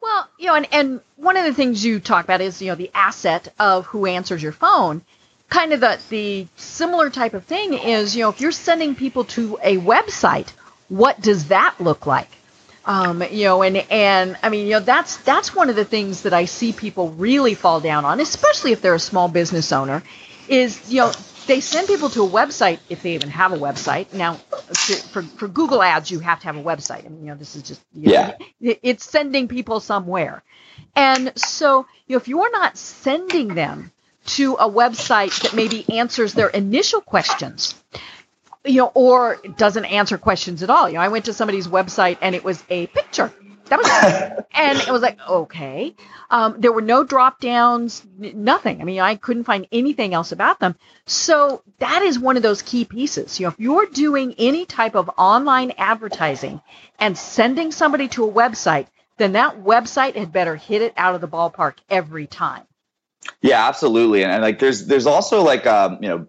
Well you know and and one of the things you talk about is you know the asset of who answers your phone kind of the, the similar type of thing is, you know, if you're sending people to a website, what does that look like? Um, you know, and and I mean, you know, that's that's one of the things that I see people really fall down on, especially if they're a small business owner, is you know they send people to a website if they even have a website. Now, to, for for Google Ads, you have to have a website. I mean, you know, this is just yeah, know, it's sending people somewhere, and so you know, if you're not sending them to a website that maybe answers their initial questions you know or doesn't answer questions at all. You know i went to somebody's website and it was a picture. That was *laughs* and it was like okay. Um, there were no drop downs nothing. I mean i couldn't find anything else about them. So that is one of those key pieces. You know if you're doing any type of online advertising and sending somebody to a website then that website had better hit it out of the ballpark every time yeah, absolutely. And, and, like there's there's also like um, you know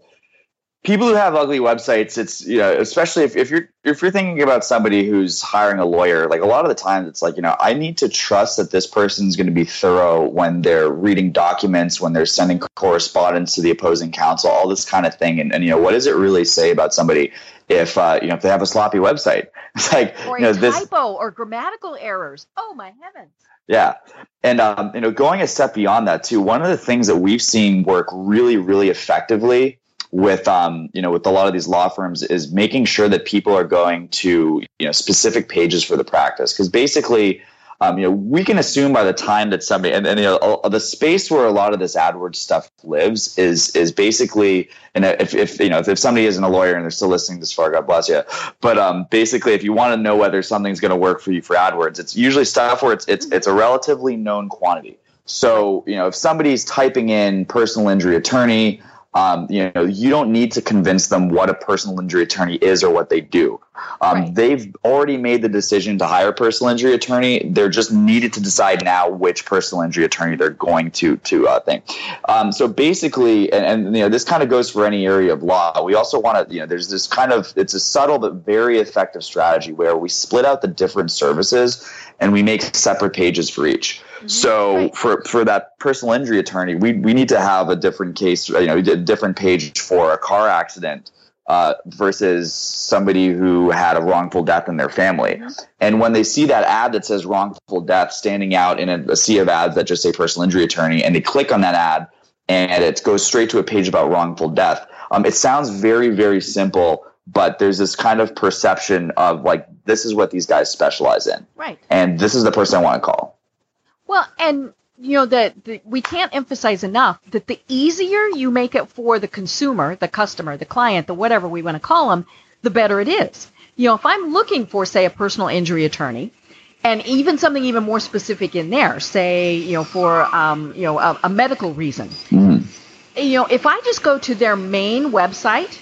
people who have ugly websites it's you know especially if, if you're if you're thinking about somebody who's hiring a lawyer like a lot of the times it's like you know i need to trust that this person's going to be thorough when they're reading documents when they're sending correspondence to the opposing counsel all this kind of thing. And, and you know what does it really say about somebody if uh, you know if they have a sloppy website? *laughs* It's like or you know, this, typo or grammatical errors. Oh my heavens yeah. And, um, you know, going a step beyond that too, one of the things that we've seen work really, really effectively with, um, you know, with a lot of these law firms is making sure that people are going to, you know, specific pages for the practice. Cause basically, um, you know, we can assume by the time that somebody and, and you know, the space where a lot of this AdWords stuff lives is is basically, and if, if you know if, if somebody isn't a lawyer and they're still listening this far, God bless you. But um, basically, if you want to know whether something's going to work for you for AdWords, it's usually stuff where it's it's it's a relatively known quantity. So you know, if somebody's typing in personal injury attorney, um, you know, you don't need to convince them what a personal injury attorney is or what they do. Um, right. They've already made the decision to hire a personal injury attorney. They're just needed to decide now which personal injury attorney they're going to to uh, think. Um, so basically, and, and, you know, this kind of goes for any area of law. We also want to, you know, there's this kind of it's a subtle but very effective strategy where we split out the different services and we make separate pages for each. Mm-hmm. So for for that personal injury attorney, we we need to have a different case, you know, a different page for a car accident uh, versus somebody who had a wrongful death in their family. Mm-hmm. And when they see that ad that says wrongful death standing out in a, a sea of ads that just say personal injury attorney, and they click on that ad, and it goes straight to a page about wrongful death. Um, it sounds very, very simple, but there's this kind of perception of like, this is what these guys specialize in. Right. And this is the person I want to call. Well, and you know that we can't emphasize enough that the easier you make it for the consumer, the customer, the client, the whatever we want to call them, the better it is. You know, if I'm looking for, say, a personal injury attorney, and even something even more specific in there, say, you know, for um, you know a, a medical reason. Mm. You know, if I just go to their main website,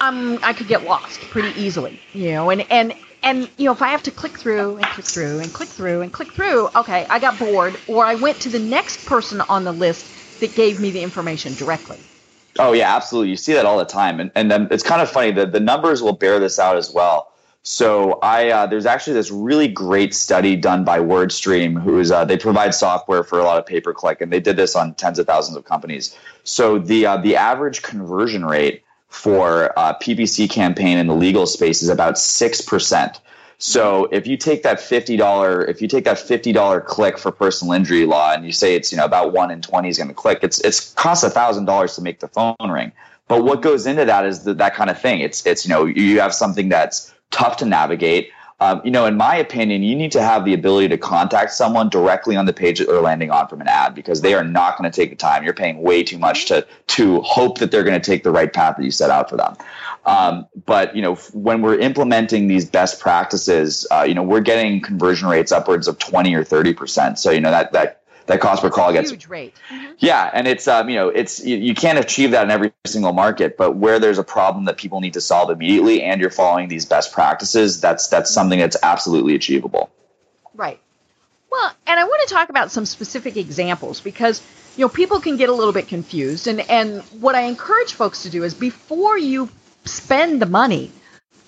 um, I could get lost pretty easily. You know, and and and you know, if I have to click through and click through and click through and click through, okay, I got bored, or I went to the next person on the list that gave me the information directly. Oh yeah, absolutely. You see that all the time, and and then it's kind of funny that the numbers will bear this out as well. So I uh, there's actually this really great study done by WordStream, who's uh, they provide software for a lot of pay per click, and they did this on tens of thousands of companies. So the uh, the average conversion rate for a uh, PPC campaign in the legal space is about six percent. So if you take that fifty dollar, if you take that fifty dollar click for personal injury law, and you say it's you know about one in twenty is going to click, it's it's costs a thousand dollars to make the phone ring. But what goes into that is the, that kind of thing. It's it's you know you have something that's tough to navigate. Um, you know, in my opinion, you need to have the ability to contact someone directly on the page that they're landing on from an ad because they are not going to take the time. You're paying way too much to to hope that they're going to take the right path that you set out for them. Um, but you know, when we're implementing these best practices, uh, you know, we're getting conversion rates upwards of twenty or thirty percent. So you know that that that cost per call gets huge rate. Mm-hmm. Yeah, and it's um, you know it's you, you, can't achieve that in every single market, but where there's a problem that people need to solve immediately, and you're following these best practices, that's that's something that's absolutely achievable. Right. Well, and I want to talk about some specific examples because you know people can get a little bit confused, and and what I encourage folks to do is before you spend the money,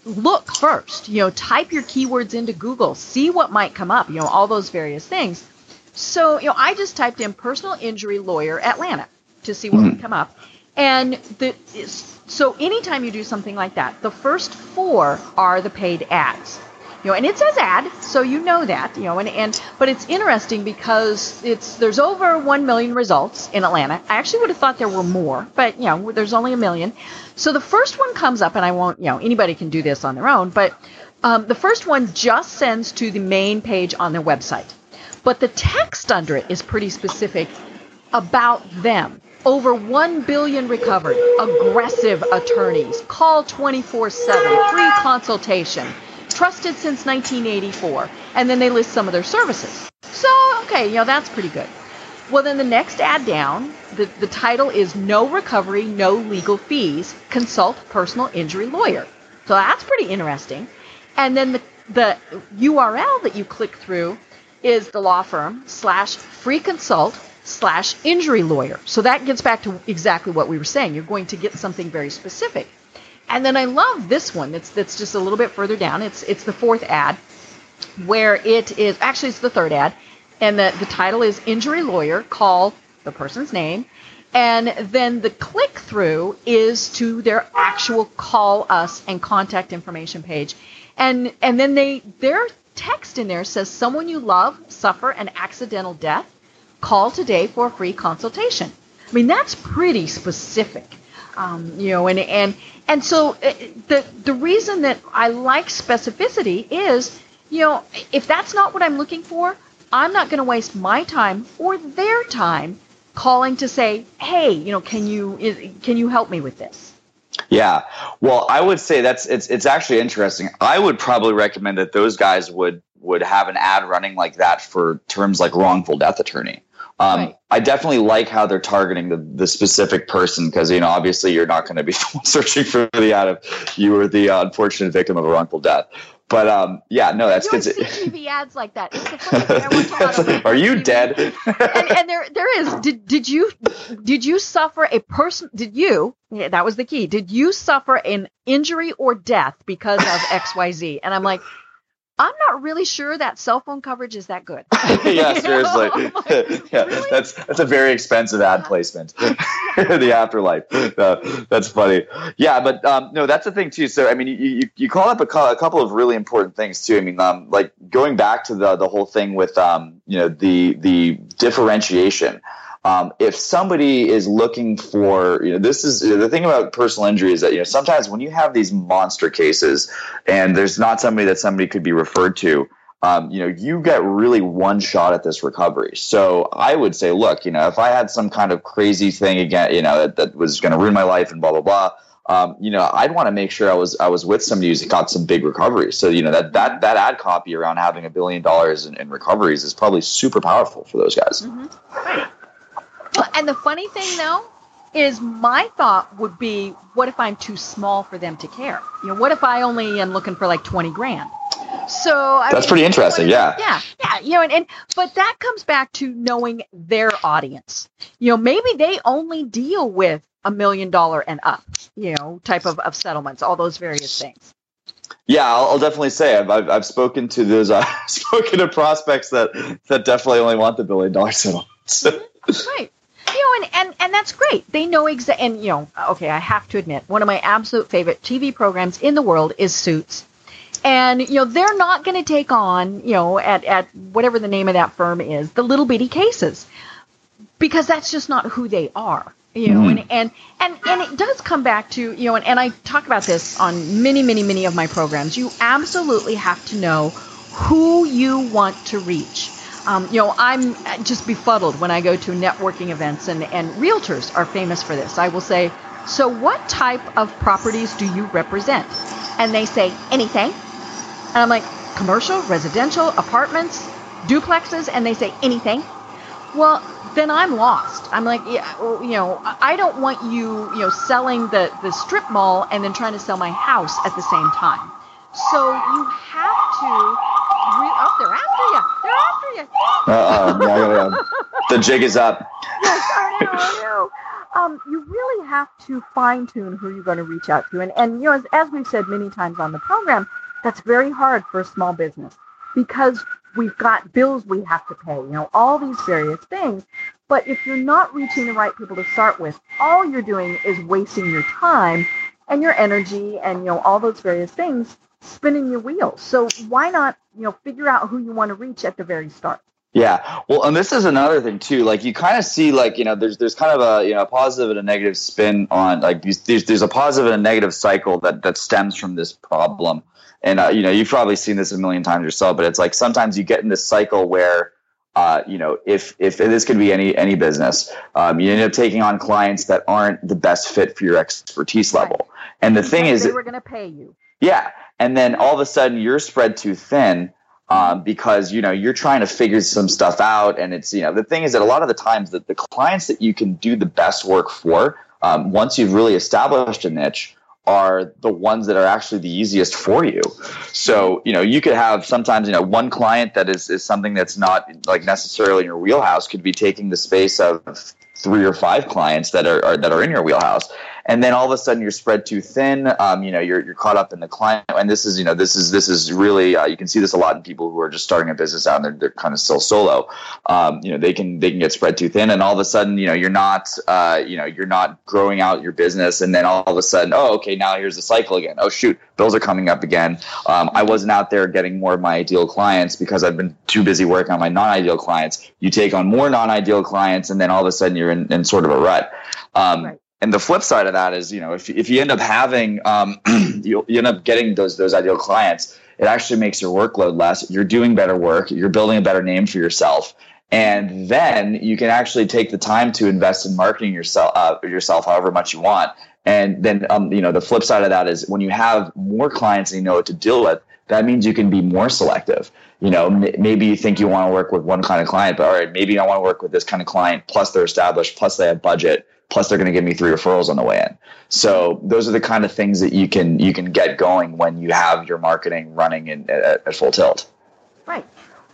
look first. You know, type your keywords into Google, see what might come up. You know, all those various things so, you know, I just typed in personal injury lawyer Atlanta to see what mm-hmm. would come up. And the so anytime you do something like that, the first four are the paid ads. You know, and it says ad, so you know that, you know, and, and but it's interesting because it's there's over one million results in Atlanta. I actually would have thought there were more, but you know, there's only a million. So the first one comes up, and I won't, you know, anybody can do this on their own, but um, the first one just sends to the main page on their website. But the text under it is pretty specific about them. Over 1 billion recovered, aggressive attorneys, call 24/7, free consultation, trusted since 1984, and then they list some of their services. So, okay, you know, that's pretty good. Well, then the next ad down, the, the title is No Recovery, No Legal Fees, Consult Personal Injury Lawyer. So that's pretty interesting. And then the, the URL that you click through is the law firm slash free consult slash injury lawyer. So that gets back to exactly what we were saying. You're going to get something very specific. And then I love this one. It's that's just a little bit further down. It's it's the fourth ad where it is actually it's the third ad and the, the title is injury lawyer call the person's name and then the click through is to their actual call us and contact information page and and then they their text in there says someone you love suffer an accidental death, call today for a free consultation. I mean, that's pretty specific. Um, you know, and and and so uh, the the reason that I like specificity is, you know, if that's not what I'm looking for, I'm not going to waste my time or their time calling to say, hey, you know, can you can you help me with this? Yeah. Well, I would say that's it's it's actually interesting. I would probably recommend that those guys would would have an ad running like that for terms like wrongful death attorney. Um, right. I definitely like how they're targeting the, the specific person because you know obviously you're not going to be *laughs* searching for the ad of you were the uh, unfortunate victim of a wrongful death. But um, yeah, no, that's good. TV ads like that. Like, *laughs* Are you TV. dead? and, and, there, there is. Did did you did you suffer a person? Did you? Yeah, that was the key. Did you suffer an injury or death because of X Y Z? And I'm like, I'm not really sure that cell phone coverage is that good. *laughs* yeah, *laughs* seriously. *laughs* yeah, really? that's that's a very expensive ad placement. the afterlife. Uh, that's funny. Yeah, but um, no, that's the thing too. So I mean, you you, you call up a, a, couple of really important things too. I mean, um, like going back to the the whole thing with um, you know, the the differentiation. Um, if somebody is looking for, you know, this is the thing about personal injury is that, you know, sometimes when you have these monster cases and there's not somebody that somebody could be referred to, um, you know, you get really one shot at this recovery. So I would say, look, you know, if I had some kind of crazy thing again, you know, that, that was going to ruin my life and blah, blah, blah, um, you know, I'd want to make sure I was I was with somebody who's got some big recoveries. So you know that that that ad copy around having a billion dollars in, in recoveries is probably super powerful for those guys. Mm-hmm. Well, and the funny thing though is my thought would be, what if I'm too small for them to care? You know, what if I only am looking for like twenty grand? So I that's mean, pretty interesting. Yeah. Yeah. Yeah. You know, and, and but that comes back to knowing their audience. You know, maybe they only deal with a million dollar and up, you know, type of, of settlements, all those various things. Yeah, I'll, I'll definitely say I've, I've, I've, spoken to those, I've uh, *laughs* spoken to prospects that, that definitely only want the billion dollar settlements. Mm-hmm, right. You know, and, and, and that's great. They know exactly, and you know, okay, I have to admit, one of my absolute favorite TV programs in the world is Suits. And, you know, they're not going to take on, you know, at, at whatever the name of that firm is, the little bitty cases because that's just not who they are you know mm. and, and and and it does come back to you know and, and i talk about this on many many many of my programs you absolutely have to know who you want to reach um, you know i'm just befuddled when i go to networking events and and realtors are famous for this i will say so what type of properties do you represent and they say anything and i'm like commercial residential apartments duplexes and they say anything well then I'm lost. I'm like, yeah, you know, I don't want you, you know, selling the the strip mall and then trying to sell my house at the same time. So you have to. Re- oh, they're after you. They're after you. Uh oh, the jig is up. Yes, I know. I know. Um, you really have to fine tune who you're going to reach out to, and and you know, as, as we've said many times on the program, that's very hard for a small business because we've got bills we have to pay, you know, all these various things. But if you're not reaching the right people to start with, all you're doing is wasting your time and your energy and, you know, all those various things spinning your wheels. So why not, you know, figure out who you want to reach at the very start? Yeah. Well, and this is another thing too. Like you kind of see like, you know, there's there's kind of a, you know, a positive and a negative spin on like these there's, there's a positive and a negative cycle that that stems from this problem and uh, you know you've probably seen this a million times yourself but it's like sometimes you get in this cycle where uh, you know if if this could be any any business um, you end up taking on clients that aren't the best fit for your expertise level and the thing is they were going to pay you yeah and then all of a sudden you're spread too thin um, because you know you're trying to figure some stuff out and it's you know the thing is that a lot of the times that the clients that you can do the best work for um, once you've really established a niche are the ones that are actually the easiest for you. So, you know, you could have sometimes, you know, one client that is, is something that's not like necessarily in your wheelhouse could be taking the space of three or five clients that are, are, that are in your wheelhouse and then all of a sudden you're spread too thin. Um, you know you're, you're caught up in the client and this is you know this is this is really uh, you can see this a lot in people who are just starting a business out and they're, they're kind of still solo. Um, you know they can they can get spread too thin and all of a sudden you know you're not uh, you know you're not growing out your business and then all of a sudden oh okay now here's the cycle again. Oh shoot bills are coming up again. Um, i wasn't out there getting more of my ideal clients because i've been too busy working on my non-ideal clients. You take on more non-ideal clients and then all of a sudden you're in, in sort of a rut. Um, right. And the flip side of that is, you know, if, if you end up having, um, *clears throat* you, you end up getting those those ideal clients, it actually makes your workload less. You're doing better work. You're building a better name for yourself, and then you can actually take the time to invest in marketing yourself uh, yourself however much you want. And then, um, you know, the flip side of that is when you have more clients and you know what to deal with, that means you can be more selective. You know, m- maybe you think you want to work with one kind of client, but all right, maybe I want to work with this kind of client. Plus, they're established. Plus, they have budget plus they're going to give me three referrals on the way in. So those are the kind of things that you can you can get going when you have your marketing running in, at, at full tilt. Right.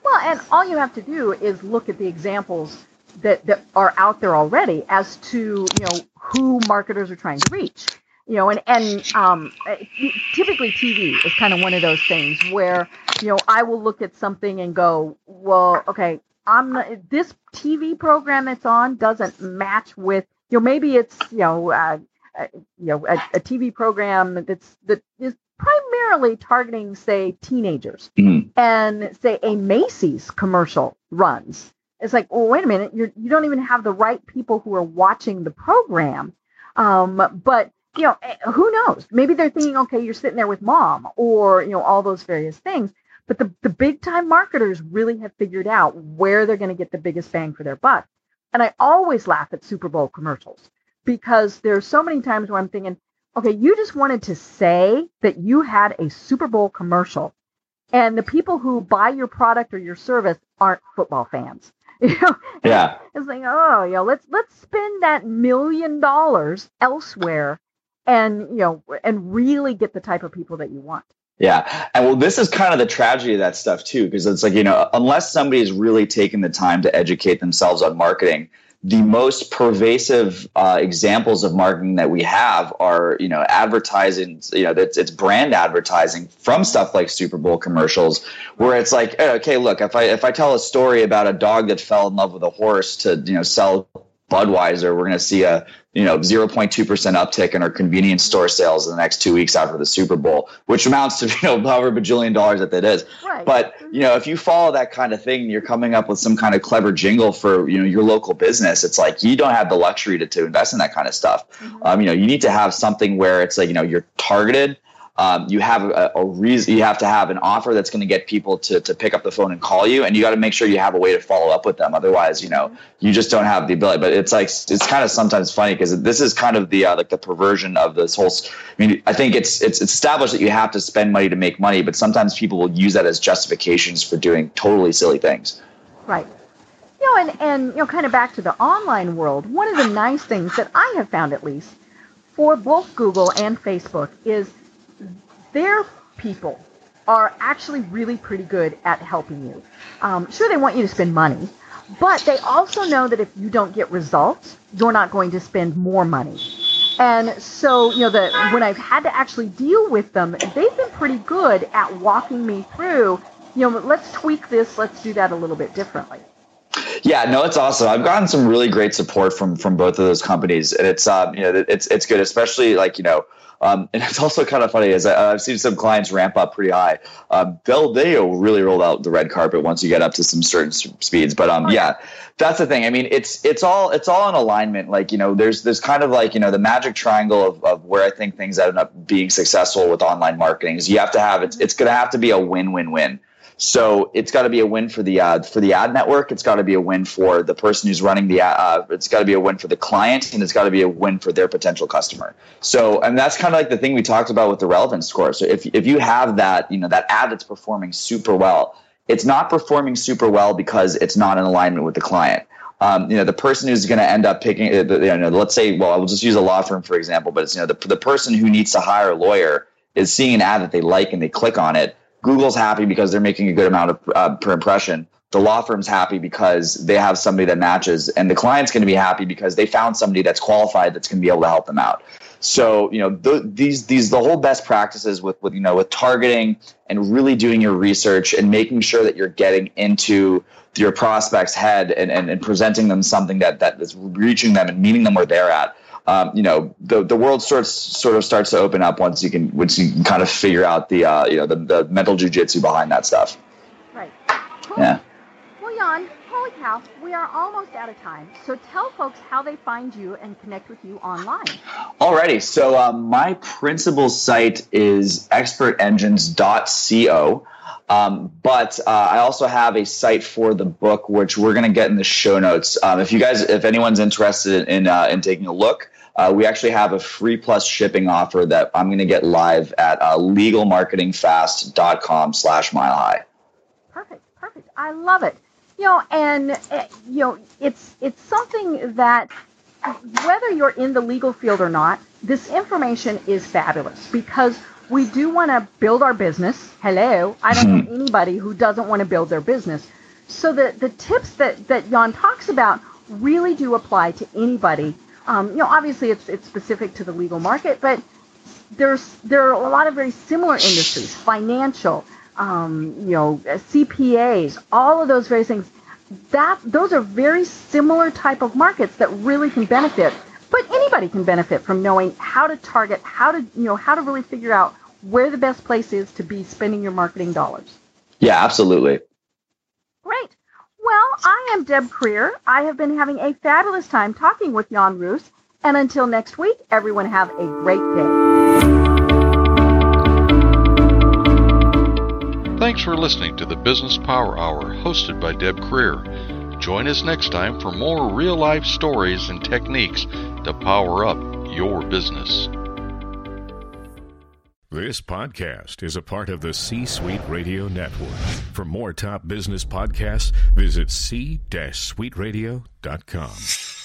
Well and all you have to do is look at the examples that, that are out there already as to you know who marketers are trying to reach. You know and and um, typically tv is kind of one of those things where you know i will look at something and go well okay i'm not, this tv program that's on doesn't match with you know, maybe it's you know, uh, uh, you know, a, a, TV program that's that is primarily targeting, say, teenagers, mm-hmm. and say a Macy's commercial runs. it's like, well, wait a minute, you're, you don't even have the right people who are watching the program. Um, but you know, eh, who knows? Maybe they're thinking, okay, you're sitting there with mom, or you know, all those various things. But the, the big time marketers really have figured out where they're going to get the biggest bang for their buck. And I always laugh at Super Bowl commercials because there's so many times where I'm thinking, okay, you just wanted to say that you had a Super Bowl commercial, and the people who buy your product or your service aren't football fans. *laughs* You know? Yeah. It's like, oh, you know, let's let's spend that million dollars elsewhere and you know and really get the type of people that you want. Yeah. And well, this is kind of the tragedy of that stuff too, because it's like, you know, unless somebody is really taking the time to educate themselves on marketing, the most pervasive uh, examples of marketing that we have are, you know, advertising, you know, it's, it's brand advertising from stuff like Super Bowl commercials, where it's like, okay, look, if I if I tell a story about a dog that fell in love with a horse to, you know, sell Budweiser, we're going to see a you know 0.2% uptick in our convenience store sales in the next two weeks after the Super Bowl, which amounts to *laughs* you know however bajillion dollars that that is. Right. But you know if you follow that kind of thing, you're coming up with some kind of clever jingle for you know your local business. It's like you don't have the luxury to, to invest in that kind of stuff. Mm-hmm. Um, you know you need to have something where it's like you know you're targeted um, you have a, a, reason you have to have an offer that's going to get people to, to pick up the phone and call you and you got to make sure you have a way to follow up with them. Otherwise you know you just don't have the ability. But it's like it's kind of sometimes funny because this is kind of the uh, like the perversion of this whole i mean i think it's it's established that you have to spend money to make money but sometimes people will use that as justifications for doing totally silly things. Right. You know and and you know kind of back to the online world one of the nice things that i have found at least for both google and facebook is their people are actually really pretty good at helping you. Um, sure, they want you to spend money, but they also know that if you don't get results, you're not going to spend more money. And so, you know, the, when I've had to actually deal with them, they've been pretty good at walking me through, you know, let's tweak this, let's do that a little bit differently. Yeah, no, it's awesome. I've gotten some really great support from from both of those companies, and it's um, you know, it's it's good, especially like you know, um, *laughs* and it's also kind of funny as I, have seen some clients ramp up pretty high. Um, they'll they really roll out the red carpet once you get up to some certain speeds. But um, oh, yeah, that's the thing. I mean, it's it's all it's all in alignment. Like you know, there's there's kind of like you know the magic triangle of, of where I think things end up being successful with online marketing is you have to have it's it's going to have to be a win win win. So it's got to be a win for the ad for the ad network. It's got to be a win for the person who's running the. Uh, it's got to be a win for the client, and it's got to be a win for their potential customer. So, and that's kind of like the thing we talked about with the relevance score. So if if you have that, you know, that ad that's performing super well, it's not performing super well because it's not in alignment with the client. Um, you know, the person who's going to end up picking, uh, you know, let's say, well, I will just use a law firm for example, but it's you know the the person who needs to hire a lawyer is seeing an ad that they like and they click on it Google's happy because they're making a good amount of uh, per impression. The law firm's happy because they have somebody that matches, and the client's going to be happy because they found somebody that's qualified that's going to be able to help them out. So you know th- these these the whole best practices with with you know with targeting and really doing your research and making sure that you're getting into your prospect's head and, and, and presenting them something that that is reaching them and meeting them where they're at um, you know, the the world starts sort of starts to open up once you can once you can kind of figure out the uh, you know the, the mental jujitsu behind that stuff. Right. Cool. Yeah. Well, Jan, holy cow, we are almost out of time. So tell folks how they find you and connect with you online. Alrighty. So um, my principal site is expertengines.co. Um, but uh, I also have a site for the book, which we're going to get in the show notes. Um, if you guys, if anyone's interested in uh, in taking a look, uh, we actually have a free plus shipping offer that I'm going to get live at uh, legalmarketingfast.com slash mile high. Perfect. Perfect. I love it. You know, and, uh, you know, it's, it's something that whether you're in the legal field or not, this information is fabulous because we do want to build our business. Hello. I don't know hmm. anybody who doesn't want to build their business. So the, the tips that, that Jan talks about really do apply to anybody um, you know, obviously it's it's specific to the legal market, but there's there are a lot of very similar industries, financial, um, you know, CPAs, all of those various things. That those are very similar type of markets that really can benefit. But anybody can benefit from knowing how to target, how to you know, how to really figure out where the best place is to be spending your marketing dollars. Yeah, absolutely. Great. Well, I am Deb Krier. I have been having a fabulous time talking with Jan Roos. And until next week, everyone have a great day. Thanks for listening to the Business Power Hour hosted by Deb Krier. Join us next time for more real life stories and techniques to power up your business. This podcast is a part of the C Suite Radio Network. For more top business podcasts, visit c-suiteradio.com.